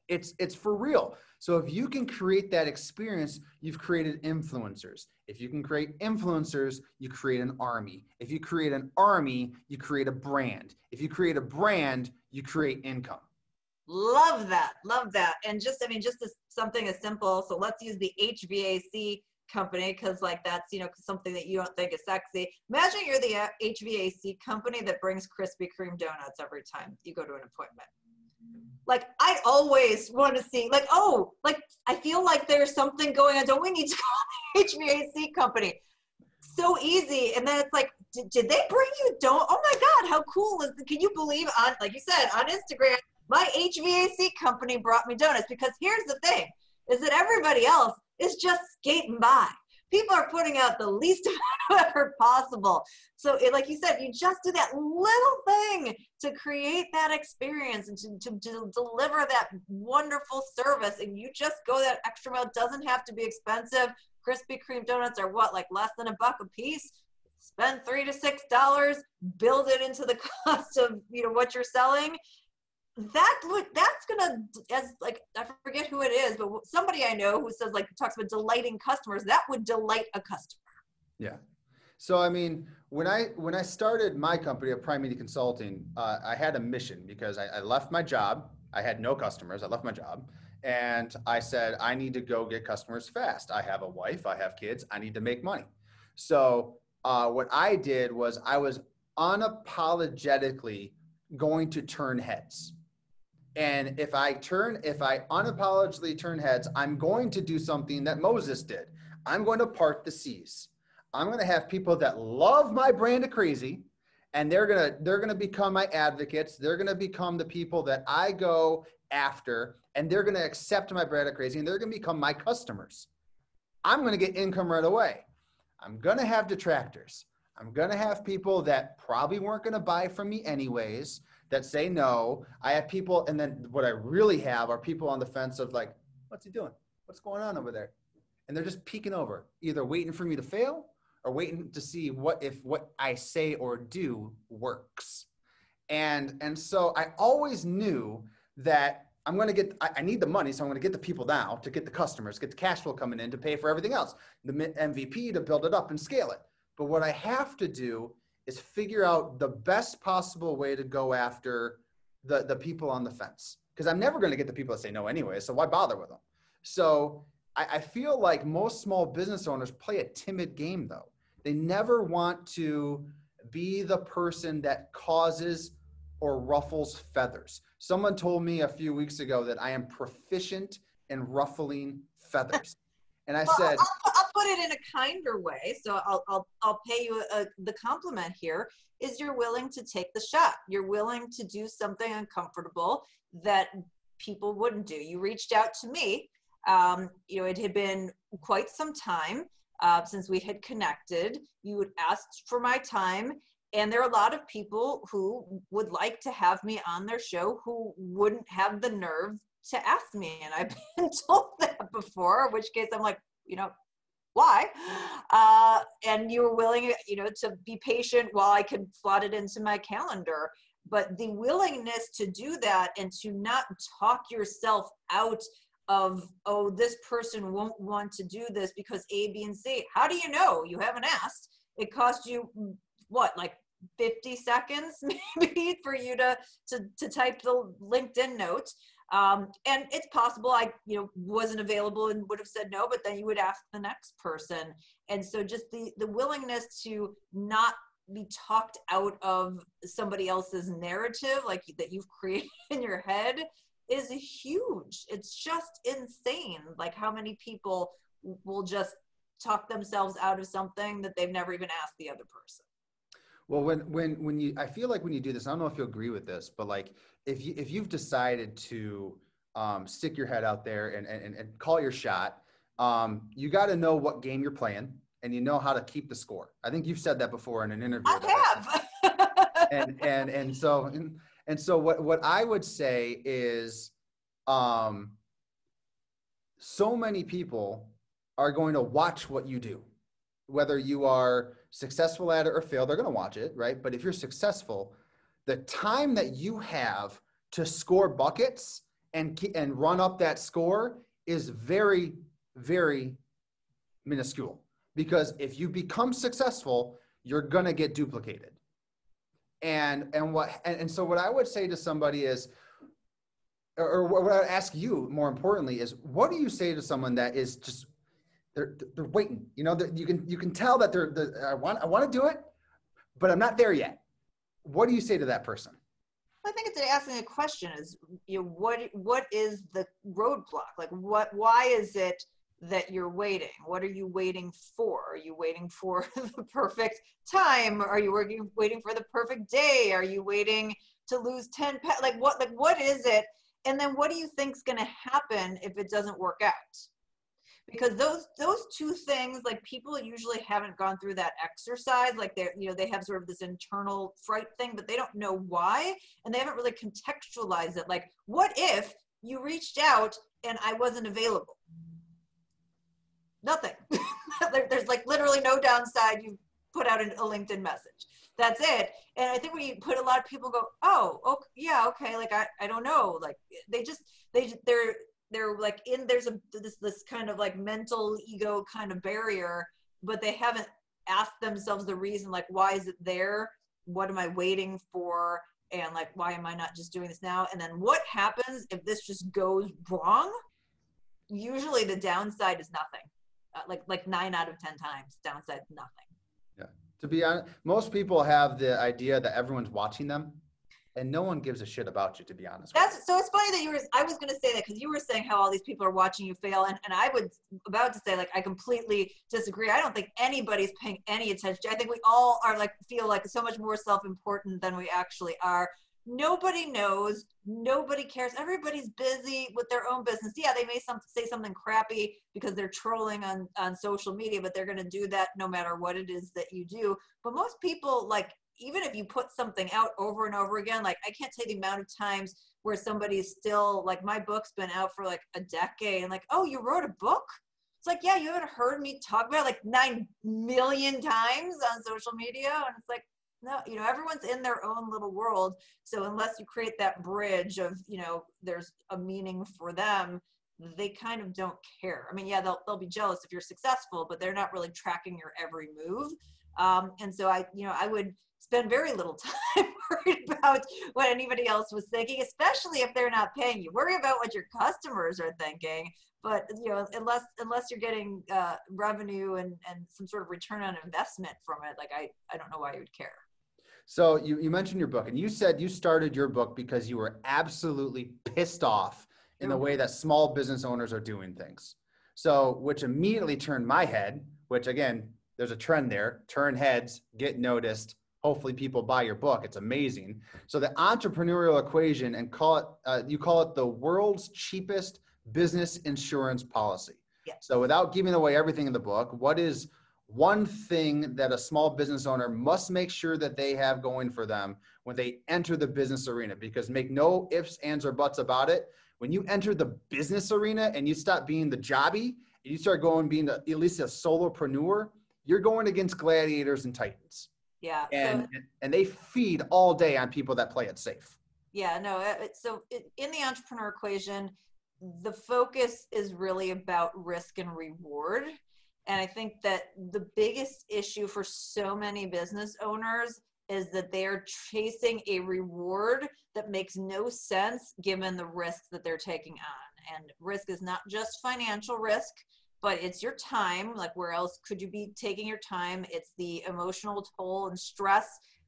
It's it's for real. So if you can create that experience, you've created influencers. If you can create influencers, you create an army. If you create an army, you create a brand. If you create a brand, you create income. Love that. Love that. And just, I mean, just as something as simple. So let's use the HVAC company because like that's you know something that you don't think is sexy imagine you're the uh, hvac company that brings krispy kreme donuts every time you go to an appointment like I always want to see like oh like I feel like there's something going on. Don't we need to call the HVAC company? So easy, and then it's like, did, did they bring you don't? Oh my God, how cool is? Can you believe on like you said on Instagram? My HVAC company brought me donuts because here's the thing: is that everybody else is just skating by people are putting out the least amount of effort possible. So, it, like you said, you just do that little thing to create that experience and to, to, to, deliver that wonderful service, and you just go that extra mile. It doesn't have to be expensive. Krispy Kreme donuts are what, like less than a buck a piece? Spend three to six dollars, build it into the cost of you know what you're selling, that would that's gonna as like i forget who it is but somebody i know who says like talks about delighting customers that would delight a customer. Yeah. So i mean when i when i started my company of prime media consulting uh, i had a mission because I, I left my job. I had no customers. I left my job. And i said i need to go get customers fast. I have a wife. I have kids. I need to make money. So uh, what i did was i was unapologetically going to turn heads and if I turn, if I unapologetically turn heads, I'm going to do something that Moses did. I'm going to part the seas. I'm going to have people that love my brand of crazy and they're going to they're going to become my advocates. They're going to become the people that I go after and they're going to accept my brand of crazy and they're going to become my customers. I'm going to get income right away. I'm going to have detractors. I'm going to have people that probably weren't going to buy from me anyways that say no. I have people, and then what I really have are people on the fence of like, what's he doing? What's going on over there? And they're just peeking over, either waiting for me to fail or waiting to see what if what I say or do works. And and so I always knew that I'm going to get, I, need the money, so I'm going to get the people now to get the customers, get the cash flow coming in to pay for everything else, the MVP to build it up and scale it. But what I have to do is figure out the best possible way to go after the, the people on the fence. Because I'm never going to get the people that say no anyway, so why bother with them? So I, I feel like most small business owners play a timid game though. They never want to be the person that causes or ruffles feathers. Someone told me a few weeks ago that I am proficient in ruffling feathers. And I said, put it in a kinder way. So I'll I'll I'll pay you a, a, the compliment here. Is you're willing to take the shot. You're willing to do something uncomfortable that people wouldn't do. You reached out to me. Um, you know, it had been quite some time uh, since we had connected. You had asked for my time, and there are a lot of people who would like to have me on their show who wouldn't have the nerve to ask me. And I've been told that before, in which case I'm like, you know, why? Uh, and you were willing, you know, to be patient while I could slot it into my calendar. But the willingness to do that and to not talk yourself out of, oh, this person won't want to do this because A, B, and C. How do you know? You haven't asked. It cost you what, like 50 seconds maybe for you to, to, to type the LinkedIn note. Um, and it's possible I, you know, wasn't available and would have said no, but then you would ask the next person. And so just the, the willingness to not be talked out of somebody else's narrative, like that you've created in your head is huge. It's just insane. Like how many people will just talk themselves out of something that they've never even asked the other person. Well, when when when you, I feel like when you do this, I don't know if you agree with this, but like if you if you've decided to um, stick your head out there and and, and call your shot, um, you got to know what game you're playing and you know how to keep the score. I think you've said that before in an interview. I have. and and and so and, and so what what I would say is, um, so many people are going to watch what you do, whether you are successful at it or fail, they're going to watch it, right? But if you're successful, the time that you have to score buckets and and run up that score is very very minuscule because if you become successful, you're going to get duplicated. And and what and, and so what I would say to somebody is or what I would ask you more importantly is what do you say to someone that is just they're they're waiting. You know, you can you can tell that they're, I want I want to do it, but I'm not there yet. What do you say to that person? I think it's asking a question: is you know, what what is the roadblock? Like what why is it that you're waiting? What are you waiting for? Are you waiting for the perfect time? Are you working waiting for the perfect day? Are you waiting to lose 10 pounds? Like what like what is it? And then what do you think's going to happen if it doesn't work out? Because those those two things like people usually haven't gone through that exercise like they're you know they have sort of this internal fright thing but they don't know why and they haven't really contextualized it. Like what if you reached out and i wasn't available? Nothing. There's like literally no downside. You put out a linkedin message. That's it. And i think when you put a lot of people go oh okay yeah okay like i, I don't know. Like they just they they're they're like in there's a this this kind of like mental ego kind of barrier but they haven't asked themselves the reason like why is it there? What am i waiting for? And like why am i not just doing this now? And then what happens if this just goes wrong? Usually the downside is nothing. Uh, like like nine out of ten times downside nothing. Yeah. To be honest most people have the idea that everyone's watching them and no one gives a shit about you to be honest that's so it's funny that you were i was going to say that because you were saying how all these people are watching you fail and, and i would about to say like i completely disagree. I don't think anybody's paying any attention. I think we all are like feel like so much more self-important than we actually are. Nobody knows. Nobody cares. Everybody's busy with their own business. Yeah they may some, say something crappy because they're trolling on on social media but they're going to do that no matter what it is that you do. But most people like even if you put something out over and over again, like I can't tell you the amount of times where somebody's still like my book's been out for like a decade and like, oh, you wrote a book? It's like, yeah, you haven't heard me talk about like nine million times on social media. And it's like, no, you know, everyone's in their own little world. So unless you create that bridge of, you know, there's a meaning for them, they kind of don't care. I mean, yeah, they'll they'll be jealous if you're successful, but they're not really tracking your every move. Um, and so I, you know, I would spend very little time worried about what anybody else was thinking, especially if they're not paying you. Worry about what your customers are thinking, but you know, unless unless you're getting uh, revenue and and some sort of return on investment from it, like I I don't know why you would care. So you, you mentioned your book, and you said you started your book because you were absolutely pissed off in the way that small business owners are doing things. So, which immediately turned my head, which again, there's a trend there turn heads, get noticed. Hopefully, people buy your book. It's amazing. So, the entrepreneurial equation, and call it, uh, you call it the world's cheapest business insurance policy. Yes. So, without giving away everything in the book, what is one thing that a small business owner must make sure that they have going for them when they enter the business arena because make no ifs ands or buts about it when you enter the business arena and you stop being the jobby and you start going being a, at least a solopreneur you're going against gladiators and titans Yeah. and so, and they feed all day on people that play it safe yeah, no. uh, it- So it, in the entrepreneur equation, the focus is really about risk and reward. And I think that the biggest issue for so many business owners is that they are chasing a reward that makes no sense given the risk that they're taking on. And risk is not just financial risk, but it's your time. Like, where else could you be taking your time? It's the emotional toll and stress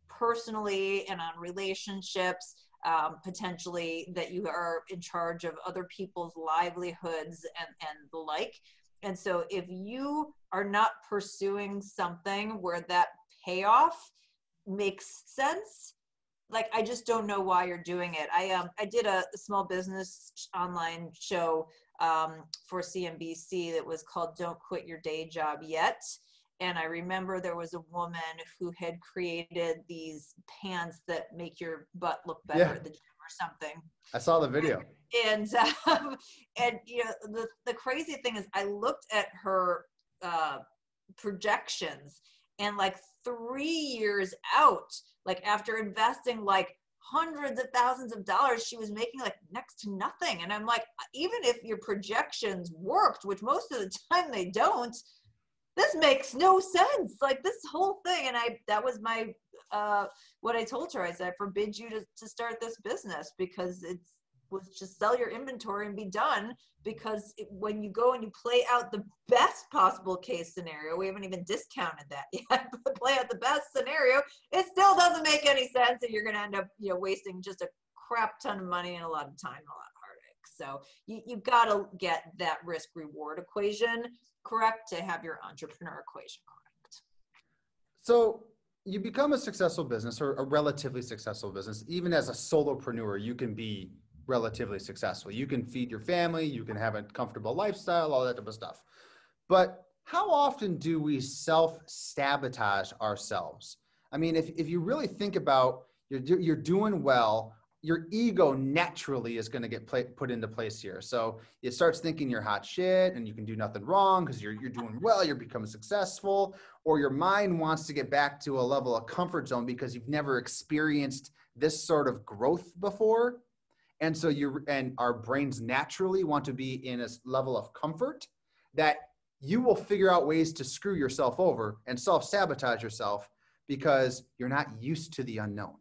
personally and on relationships, um, potentially that you are in charge of other people's livelihoods and, and the like. And so, if you are not pursuing something where that payoff makes sense, like I just don't know why you're doing it. I um I did a, a small business online show um, for CNBC that was called "Don't Quit Your Day Job Yet," and I remember there was a woman who had created these pants that make your butt look better Yeah. at the gym or something. I saw the video. And um, and you know the the crazy thing is I looked at her uh, projections and like three years out, like after investing like hundreds of thousands of dollars, she was making like next to nothing. And I'm like, even if your projections worked, which most of the time they don't, this makes no sense. Like this whole thing. And I that was my uh what I told her. I said, I forbid you to, to start this business because it's was just sell your inventory and be done because it, when you go and you play out the best possible case scenario we haven't even discounted that yet but play out the best scenario it still doesn't make any sense and you're going to end up you know wasting just a crap ton of money and a lot of time and a lot of heartache so you, you've got to get that risk reward equation correct to have your entrepreneur equation correct So you become a successful business or a relatively successful business. Even as a solopreneur, you can be relatively successful. You can feed your family, you can have a comfortable lifestyle, all that type of stuff. But how often do we self sabotage ourselves? I mean, if, if you really think about you're, you're doing well, your ego naturally is going to get pla put into place here. So it starts thinking you're hot shit and you can do nothing wrong because you're, you're doing well, you're becoming successful, or your mind wants to get back to a level of comfort zone because you've never experienced this sort of growth before. And so you and our brains naturally want to be in a level of comfort that you will figure out ways to screw yourself over and self sabotage yourself because you're not used to the unknown.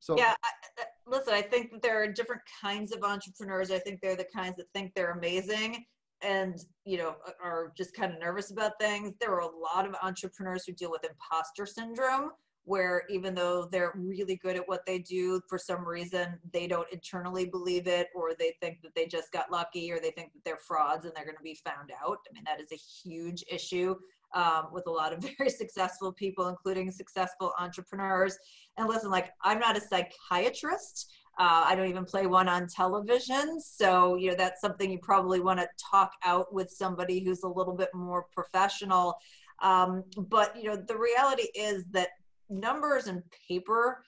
So yeah I, listen i think there are different kinds of entrepreneurs i think they're the kinds that think they're amazing and you know are just kind of nervous about things there are a lot of entrepreneurs who deal with imposter syndrome where even though they're really good at what they do for some reason they don't internally believe it or they think that they just got lucky or they think that they're frauds and they're going to be found out. I mean that is a huge issue um, with a lot of very successful people including successful entrepreneurs. And listen like i'm not a psychiatrist. Uh, i don't even play one on television. So you know that's something you probably want to talk out with somebody who's a little bit more professional. Um, but you know the reality is that numbers and paper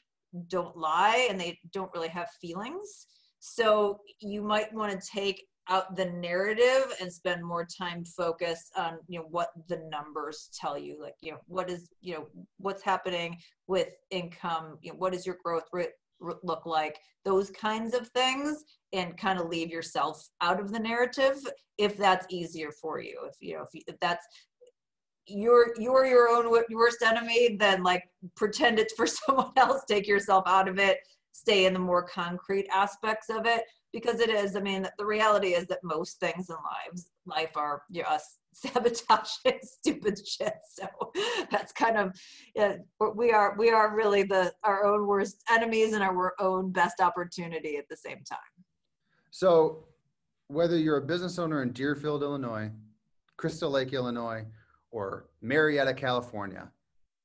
don't lie and they don't really have feelings. So you might want to take out the narrative and spend more time focused on you know what the numbers tell you like you know what is you know what's happening with income you know what does your growth rate look like? Those kinds of things and kind of leave yourself out of the narrative if that's easier for you if you know if, you, if that's you're you're your own worst enemy then like pretend it's for someone else. Take yourself out of it. Stay in the more concrete aspects of it because it is i mean the reality is that most things in lives life are you know, us sabotaging stupid shit. So that's kind of yeah, we are we are really the our own worst enemies and our own best opportunity at the same time. So whether you're a business owner in Deerfield, Illinois, Crystal Lake, Illinois, or Marietta, California,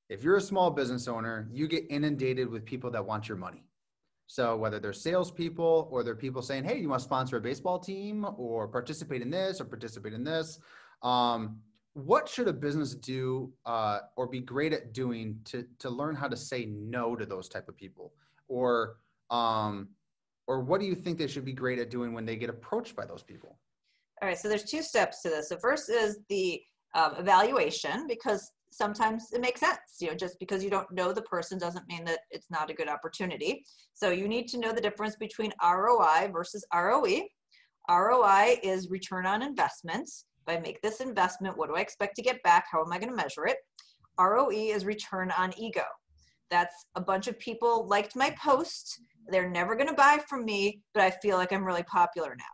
if you're a small business owner, you get inundated with people that want your money. So whether they're salespeople or they're people saying, "Hey, you want to sponsor a baseball team or participate in this or participate in this," um, what should a business do uh, or be great at doing to to learn how to say no to those type of people, or um, or what do you think they should be great at doing when they get approached by those people? All right, so there's two steps to this. The first is the um, evaluation because sometimes it makes sense. You know, just because you don't know the person doesn't mean that it's not a good opportunity. So you need to know the difference between ROI versus ROE. ROI is return on investment. If I make this investment, what do I expect to get back? How am I going to measure it? ROE is return on ego. That's a bunch of people liked my post. They're never going to buy from me, but I feel like I'm really popular now.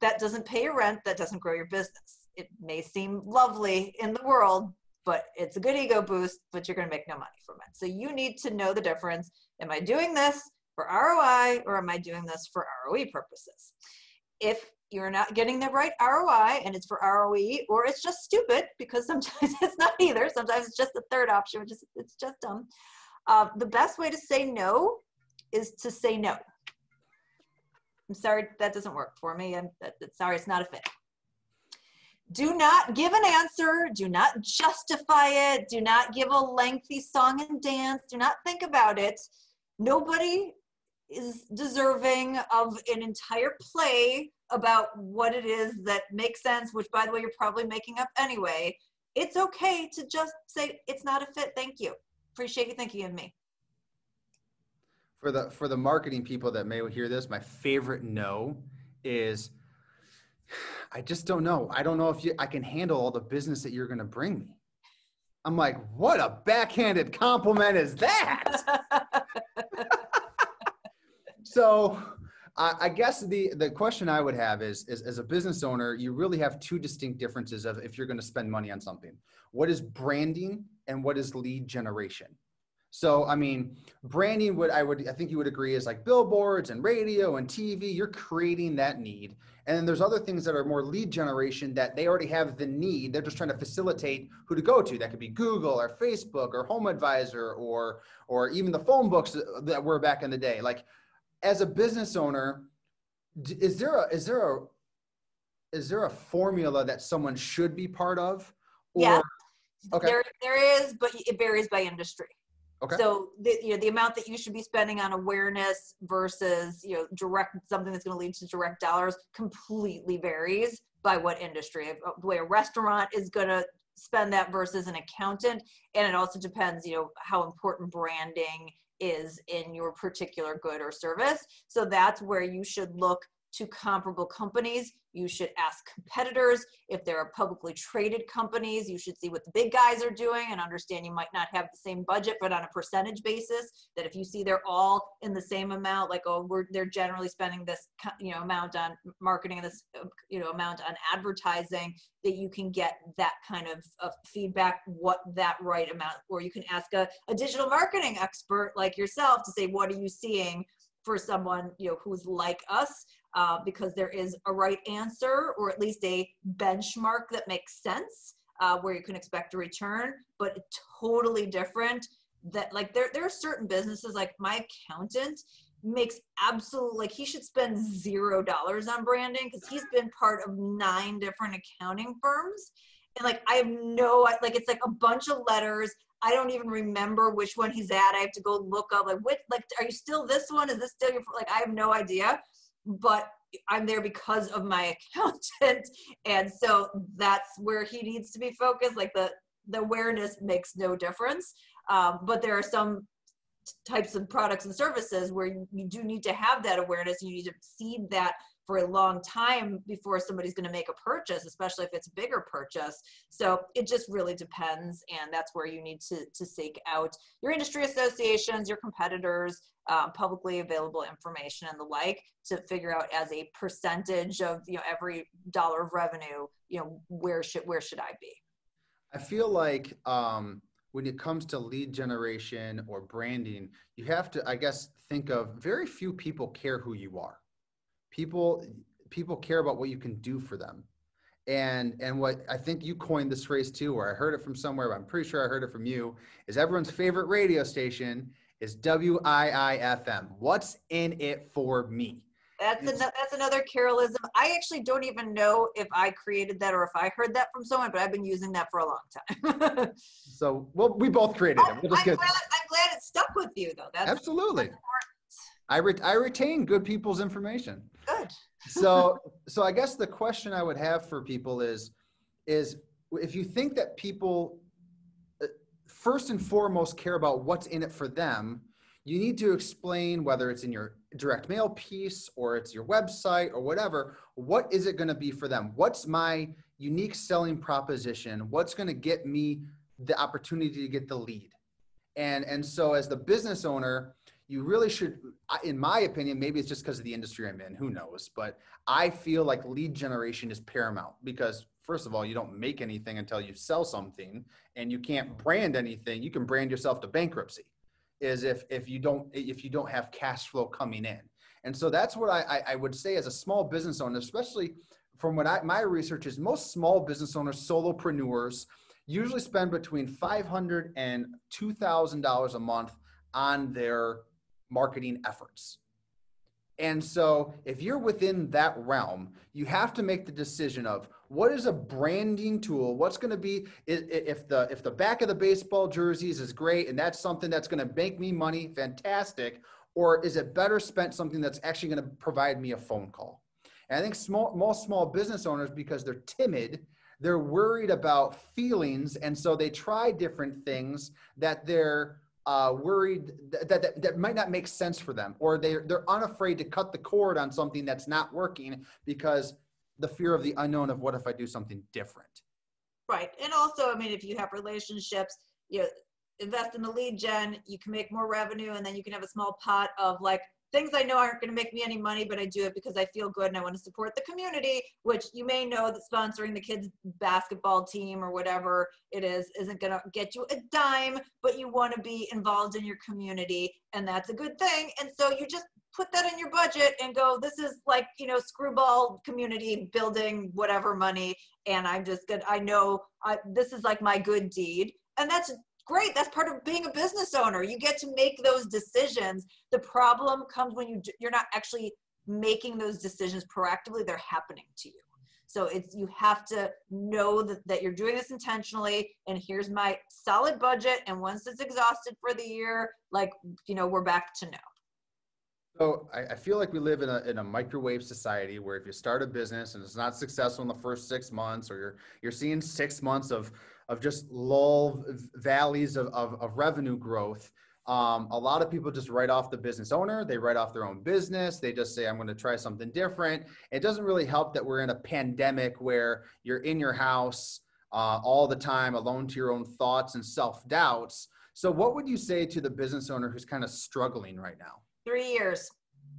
That doesn't pay your rent. That doesn't grow your business. It may seem lovely in the world, but it's a good ego boost, but you're going to make no money from it. So you need to know the difference. Am I doing this for ROI or am I doing this for ROE purposes? If you're not getting the right ROI and it's for ROE or it's just stupid because sometimes it's not either. Sometimes it's just the third option, which is it's just dumb. Uh, the best way to say no is to say no. I'm sorry that doesn't work for me. I'm sorry it's not a fit do not give an answer. Do not justify it. Do not give a lengthy song and dance. Do not think about it. Nobody is deserving of an entire play about what it is that makes sense which by the way you're probably making up anyway. It's okay to just say it's not a fit. Thank you. Appreciate you thinking of me. For the for the marketing people that may hear this my favorite no is I just don't know. I don't know if you, I can handle all the business that you're going to bring me. I'm like, what a backhanded compliment is that? so I, I, guess the, the question I would have is, is, as a business owner, you really have two distinct differences of if you're going to spend money on something. What is branding and what is lead generation? So, I mean, branding would I would I think you would agree is like billboards and radio and TV. You're creating that need, and then there's other things that are more lead generation that they already have the need. They're just trying to facilitate who to go to. That could be Google or Facebook or Home Advisor or or even the phone books that were back in the day. Like, as a business owner, is there a is there a is there a formula that someone should be part of? Or, yeah. Okay. There, there is, but it varies by industry. Okay. So the you know the amount that you should be spending on awareness versus you know direct something that's going to lead to direct dollars completely varies by what industry. Uh, the way a restaurant is going to spend that versus an accountant, and it also depends you know how important branding is in your particular good or service. So that's where you should look to comparable companies. You should ask competitors. If there are publicly traded companies, you should see what the big guys are doing and understand you might not have the same budget, but on a percentage basis, that if you see they're all in the same amount, like, oh, we're, they're generally spending this, you know, amount on marketing, this, you know, amount on advertising, that you can get that kind of, of feedback, what that right amount, or you can ask a, a digital marketing expert like yourself to say, what are you seeing for someone, you know, who's like us? Uh, because there is a right answer or at least a benchmark that makes sense uh, where you can expect a return, but totally different that like there, there are certain businesses like my accountant makes absolute like he should spend zero dollars on branding because he's been part of nine different accounting firms. And like i have no like it's like a bunch of letters. I don't even remember which one he's at. I have to go look up like which like are you still this one? Is this still your like i have no idea but I'm there because of my accountant. And so that's where he needs to be focused. Like the, the awareness makes no difference. Um, but there are some types of products and services where you, do need to have that awareness. You need to seed that for a long time before somebody's going to make a purchase, especially if it's a bigger purchase. So it just really depends, and that's where you need to to seek out your industry associations, your competitors, um, publicly available information, and the like to figure out as a percentage of you know every dollar of revenue, you know where should where should I be? I feel like um, when it comes to lead generation or branding, you have to, I guess, think of very few people care who you are people people care about what you can do for them. And and what I think you coined this phrase too, or I heard it from somewhere, but I'm pretty sure I heard it from you, is everyone's favorite radio station is WIIFM. What's in it for me? That's an, that's another Carolism. I actually don't even know if I created that or if I heard that from someone, but I've been using that for a long time. so, well, we both created it. We'll I'm, glad, I'm glad it stuck with you, though. That's absolutely. I re- I retain good people's information. Good. so, so I guess the question I would have for people is, is if you think that people uh, first and foremost care about what's in it for them, you need to explain whether it's in your direct mail piece or it's your website or whatever, what is it going to be for them? What's my unique selling proposition? What's going to get me the opportunity to get the lead? And, and so as the business owner, you really should, in my opinion, maybe it's just because of the industry I'm in, who knows, but I feel like lead generation is paramount because first of all, you don't make anything until you sell something and you can't mm-hmm. brand anything. You can brand yourself to bankruptcy is if if you don't if you don't have cash flow coming in and so that's what i i would say as a small business owner especially from what I, my research is most small business owners solopreneurs usually spend between 500 and $2000 a month on their marketing efforts and so if you're within that realm, you have to make the decision of what is a branding tool? What's going to be if the if the back of the baseball jerseys is great and that's something that's going to make me money, fantastic, or is it better spent something that's actually going to provide me a phone call? And I think small most small business owners because they're timid, they're worried about feelings and so they try different things that they're uh, worried that, that, that might not make sense for them, or they're, they're unafraid to cut the cord on something that's not working because the fear of the unknown of what if I do something different. Right. And also, I mean, if you have relationships, you invest in the lead gen, you can make more revenue, and then you can have a small pot of like things I know aren't going to make me any money, but I do it because I feel good and I want to support the community, which you may know that sponsoring the kids' basketball team or whatever it is isn't going to get you a dime, but you want to be involved in your community, and that's a good thing. And so you just put that in your budget and go, this is like, you know, screwball community building, whatever money. And I'm just good. I know I, this is like my good deed. And that's great that's part of being a business owner. You get to make those decisions. The problem comes when you you're not actually making those decisions proactively they're happening to you. So it's you have to know that, that you're doing this intentionally and here's my solid budget and once it's exhausted for the year like you know we're back to no. So I, I, feel like we live in a, in a microwave society where if you start a business and it's not successful in the first six months, or you're you're seeing six months of of just lull valleys of, of, of revenue growth, um, a lot of people just write off the business owner. They write off their own business. They just say, I'm going to try something different. It doesn't really help that we're in a pandemic where you're in your house uh, all the time, alone to your own thoughts and self doubts. So, what would you say to the business owner who's kind of struggling right now? Three years.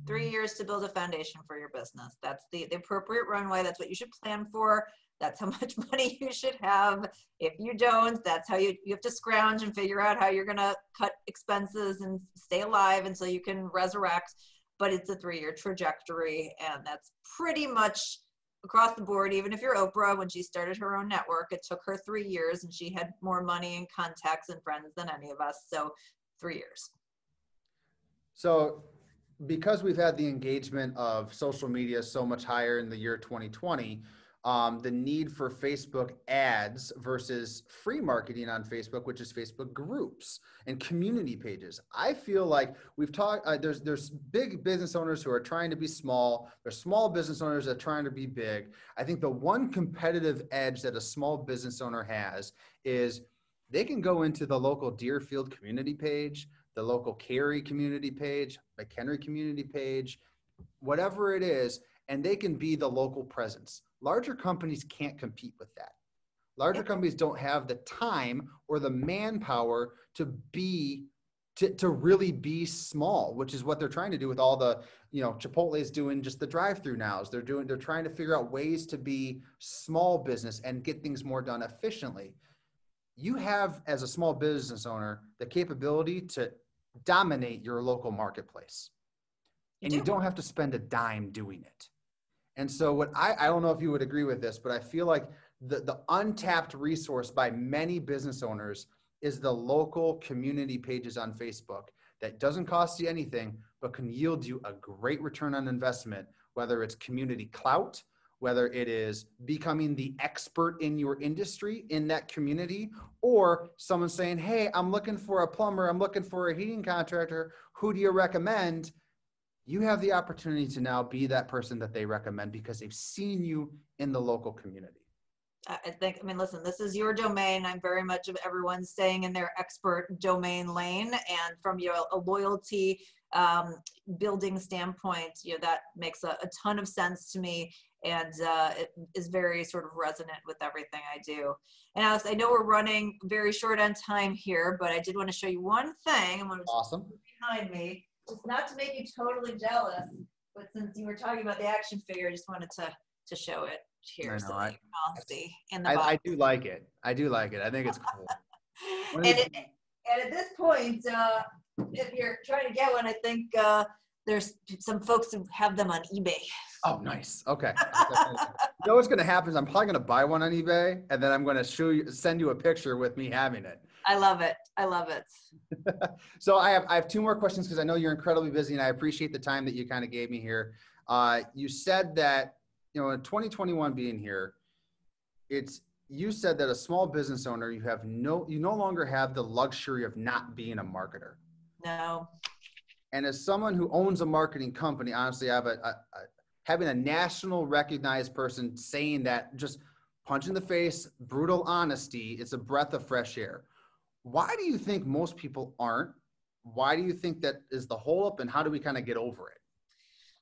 Three years to build a foundation for your business. That's the, the appropriate runway. That's what you should plan for. That's how much money you should have. If you don't, that's how you, you have to scrounge and figure out how you're going to cut expenses and stay alive until you can resurrect. But it's a three year trajectory, and that's pretty much across the board. Even if you're Oprah, when she started her own network, it took her three years, and she had more money and contacts and friends than any of us. So, three years. So, because we've had the engagement of social media so much higher in the year 2020, um, the need for Facebook ads versus free marketing on Facebook, which is Facebook groups and community pages. I feel like we've talked. Uh, there's there's big business owners who are trying to be small. There's small business owners that are trying to be big. I think the one competitive edge that a small business owner has is they can go into the local Deerfield community page, the local Cary community page, McHenry community page, whatever it is, and they can be the local presence Larger companies can't compete with that. Larger companies don't have the time or the manpower to be to, to really be small, which is what they're trying to do with all the, you know, Chipotle is doing just the drive-through nows. They're doing, they're trying to figure out ways to be small business and get things more done efficiently. You have, as a small business owner, the capability to dominate your local marketplace. And you don't have to spend a dime doing it. And so what I, I don't know if you would agree with this, but I feel like the, the untapped resource by many business owners is the local community pages on Facebook that doesn't cost you anything, but can yield you a great return on investment, whether it's community clout, whether it is becoming the expert in your industry in that community, or someone saying, Hey, I'm looking for a plumber, I'm looking for a heating contractor. Who do you recommend? You have the opportunity to now be that person that they recommend because they've seen you in the local community. I think, I mean, listen, this is your domain. I'm very much of everyone staying in their expert domain lane. And from your a loyalty um, building standpoint, you know, that makes a, a ton of sense to me and uh, it is very sort of resonant with everything I do. And Alex, I know we're running very short on time here, but I did want to show you one thing. I'm going to awesome behind me, just not to make you totally jealous, but since you were talking about the action figure, I just wanted to to show it here I know, so I, you can all see in the I. I do like it. I do like it. I think it's cool. and, it, and at this point, uh, if you're trying to get one, I think uh, there's some folks who have them on eBay. Oh, nice. Okay. you know what's going to happen is I'm probably going to buy one on eBay, and then I'm going to show you, send you a picture with me having it. I love it. I love it. so I have I have two more questions because I know you're incredibly busy, and I appreciate the time that you kind of gave me here. Uh, you said that you know in 2021 being here, it's you said that a small business owner you have no you no longer have the luxury of not being a marketer. No. And as someone who owns a marketing company, honestly, I have a, a, a having a national recognized person saying that just punch in the face, brutal honesty, it's a breath of fresh air. Why do you think most people aren't? Why do you think that is the hole up and how do we kind of get over it?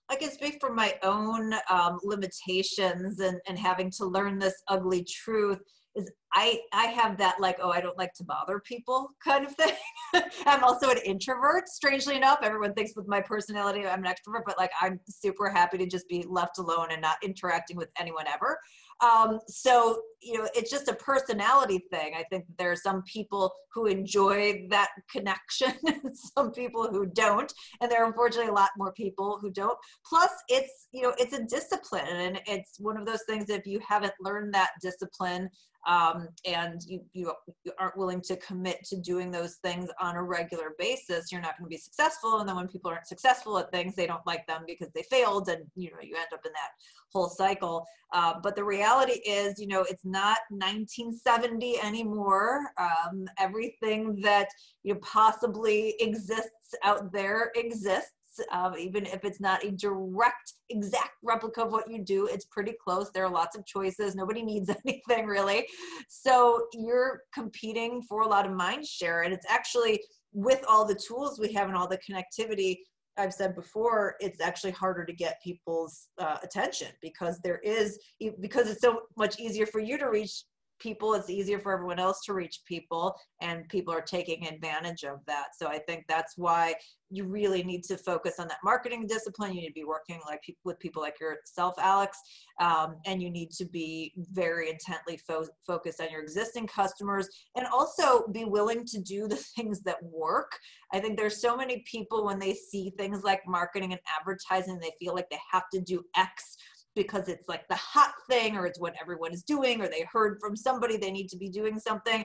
I can speak from my own um, limitations and, and having to learn this ugly truth is I, I have that like, oh, I don't like to bother people kind of thing. I'm also an introvert, strangely enough. Everyone thinks with my personality I'm an extrovert, but like I'm super happy to just be left alone and not interacting with anyone ever. Um, so, you know, it's just a personality thing. I think there are some people who enjoy that connection, some people who don't, and there are unfortunately a lot more people who don't. Plus, it's, you know, it's a discipline and it's one of those things if you haven't learned that discipline um, and you, you, you aren't willing to commit to doing those things on a regular basis, you're not going to be successful. And then when people aren't successful at things, they don't like them because they failed, and you know you end up in that whole cycle. Uh, but the reality is, you know, it's not 1970 anymore. Um, everything that you know, possibly exists out there exists um, even if it's not a direct exact replica of what you do it's pretty close. There are lots of choices. Nobody needs anything really. So you're competing for a lot of mind share. And it's actually with all the tools we have and all the connectivity I've said before, it's actually harder to get people's uh, attention because there is because it's so much easier for you to reach people it's easier for everyone else to reach people and people are taking advantage of that. So i think that's why you really need to focus on that marketing discipline. You need to be working like with people like yourself alex um, and you need to be very intently fo- focused on your existing customers and also be willing to do the things that work. I think there's so many people when they see things like marketing and advertising they feel like they have to do x because it's like the hot thing or it's what everyone is doing or they heard from somebody they need to be doing something.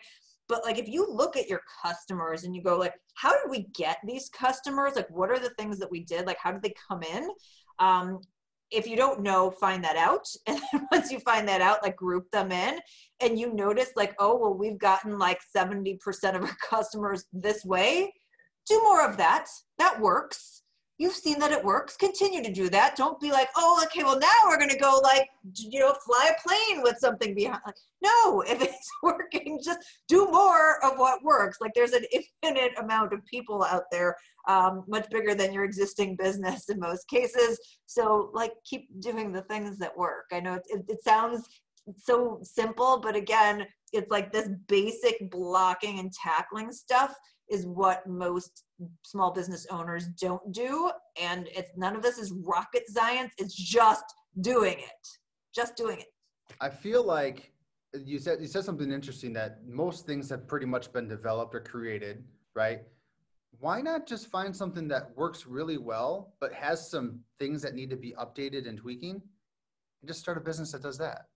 But like if you look at your customers and you go like how did we get these customers? Like what are the things that we did? Like how did they come in? Um, if you don't know find that out. And once you find that out like group them in and you notice like oh well we've gotten like 70% of our customers this way. Do more of that. That works you've seen that it works. Continue to do that. Don't be like oh okay well now we're going to go like you know fly a plane with something behind like no if it's working just do more of what works. Like there's an infinite amount of people out there um, much bigger than your existing business in most cases. So like keep doing the things that work. I know it, it, it sounds so simple but again it's like this basic blocking and tackling stuff is what most small business owners don't do. And it's none of this is rocket science. It's just doing it just doing it. I feel like you said you said something interesting that most things have pretty much been developed or created right? Why not just find something that works really well but has some things that need to be updated and tweaking? And just start a business that does that.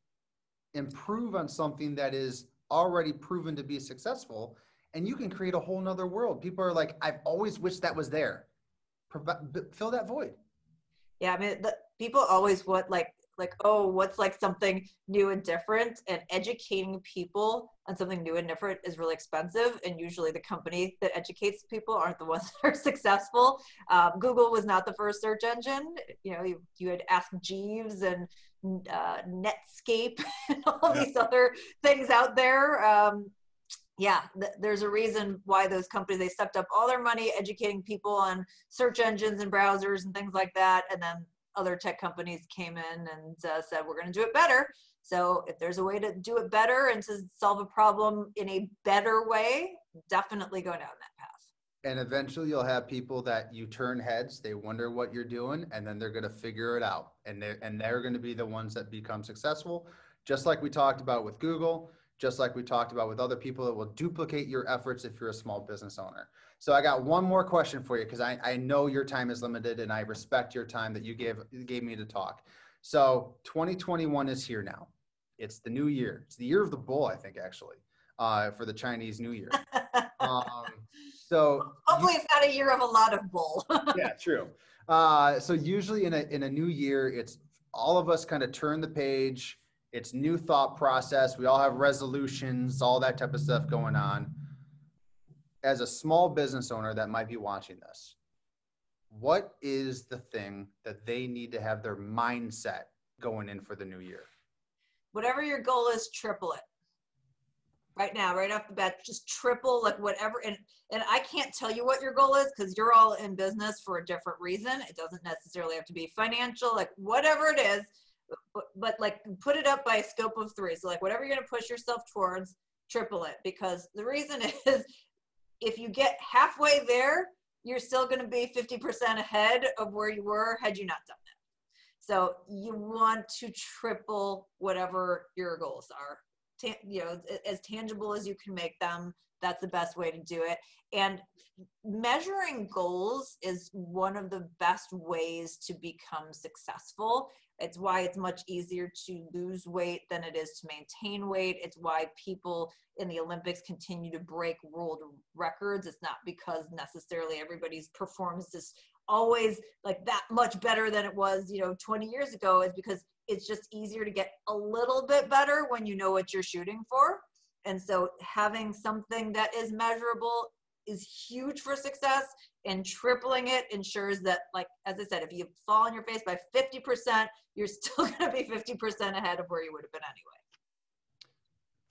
Improve on something that is already proven to be successful, and you can create a whole nother world. People are like, I've always wished that was there. Provi- fill that void. Yeah, I mean, the, people always want like like oh what's like something new and different and educating people on something new and different is really expensive and usually the company that educates people aren't the ones that are successful um, google was not the first search engine you know you, you had ask jeeves and uh, netscape and all yeah. these other things out there um, yeah th- there's a reason why those companies they stepped up all their money educating people on search engines and browsers and things like that and then other tech companies came in and uh, said we're going to do it better. So if there's a way to do it better and to solve a problem in a better way definitely go down that path. And eventually you'll have people that you turn heads they wonder what you're doing and then they're going to figure it out. And they're and they're going to be the ones that become successful. Just like we talked about with google just like we talked about with other people that will duplicate your efforts if you're a small business owner so I got one more question for you because I, I know your time is limited and I respect your time that you gave gave me to talk. So 2021 is here now. It's the new year. It's the year of the bull, I think, actually, uh, for the Chinese New Year. Um, so hopefully you, it's not a year of a lot of bull. yeah, true. Uh, so usually in a in a new year, it's all of us kind of turn the page. It's new thought process. We all have resolutions, all that type of stuff going on as a small business owner that might be watching this, what is the thing that they need to have their mindset going in for the new year? Whatever your goal is, triple it. Right now, right off the bat, just triple like whatever. And and I can't tell you what your goal is because you're all in business for a different reason. It doesn't necessarily have to be financial, like whatever it is. But, like put it up by a scope of three. So like whatever you're gonna push yourself towards, triple it because the reason is if you get halfway there, you're still going to be 50% ahead of where you were had you not done that. So you want to triple whatever your goals are. Ta- you know, as tangible as you can make them. That's the best way to do it. And measuring goals is one of the best ways to become successful. It's why it's much easier to lose weight than it is to maintain weight. It's why people in the Olympics continue to break world records. It's not because necessarily everybody's performance is always like that much better than it was, you know, 20 years ago. Is because it's just easier to get a little bit better when you know what you're shooting for. And so having something that is measurable is huge for success and tripling it ensures that like as i said if you fall on your face by 50% you're still going to be 50% ahead of where you would have been anyway.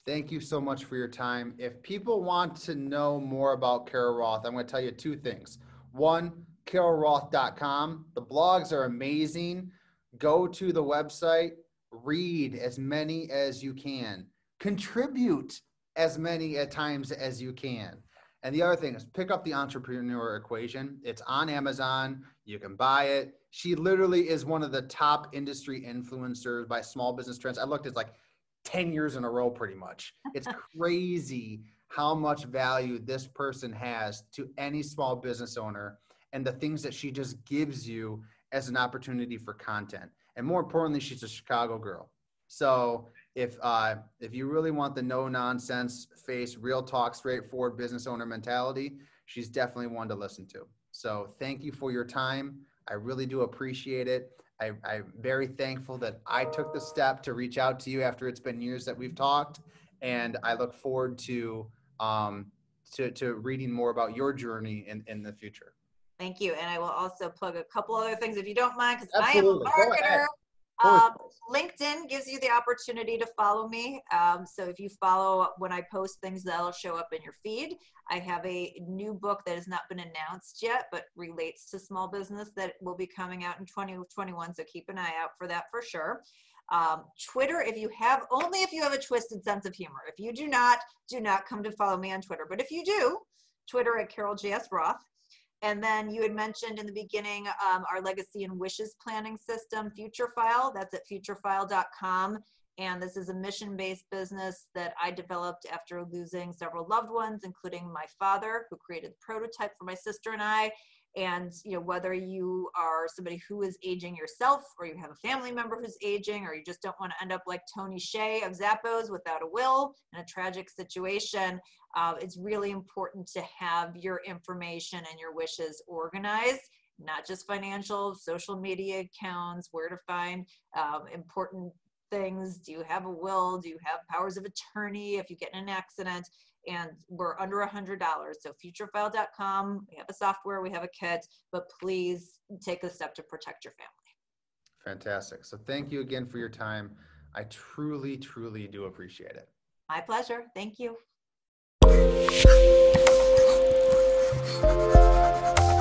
Thank you so much for your time. If people want to know more about carol roth i'm going to tell you two things. One carolroth.com the blogs are amazing. Go to the website read as many as you can. Contribute as many at times as you can and the other thing is pick up the entrepreneur equation. It's on Amazon. You can buy it. She literally is one of the top industry influencers by small business trends. I looked at like 10 years in a row pretty much. It's crazy how much value this person has to any small business owner and the things that she just gives you as an opportunity for content. And more importantly, she's a Chicago girl. So if uh, if you really want the no nonsense face, real talk, straightforward business owner mentality, she's definitely one to listen to. So thank you for your time. I really do appreciate it. I, I'm very thankful that I took the step to reach out to you after it's been years that we've talked, and I look forward to um, to, to reading more about your journey in, in the future. Thank you. And I will also plug a couple other things if you don't mind, because I am a marketer. Um, LinkedIn gives you the opportunity to follow me. Um, so if you follow when I post things, that'll show up in your feed. I have a new book that has not been announced yet, but relates to small business that will be coming out in 2021. So keep an eye out for that for sure. Um, Twitter, if you have, only if you have a twisted sense of humor. If you do not, do not come to follow me on Twitter. But if you do, Twitter at Carol J.S. Roth. And then you had mentioned in the beginning um, our legacy and wishes planning system, FutureFile. That's at futurefile.com. And this is a mission based business that I developed after losing several loved ones, including my father, who created the prototype for my sister and I. And you know whether you are somebody who is aging yourself, or you have a family member who's aging, or you just don't want to end up like Tony Hsieh of Zappos without a will in a tragic situation. Uh, it's really important to have your information and your wishes organized not just financial, social media accounts, where to find um, important things. Do you have a will? Do you have powers of attorney if you get in an accident? And we're under a $100. So futurefile.com, we have a software, we have a kit, but please take a step to protect your family. Fantastic. So thank you again for your time. I truly, truly do appreciate it. My pleasure. Thank you. あっ。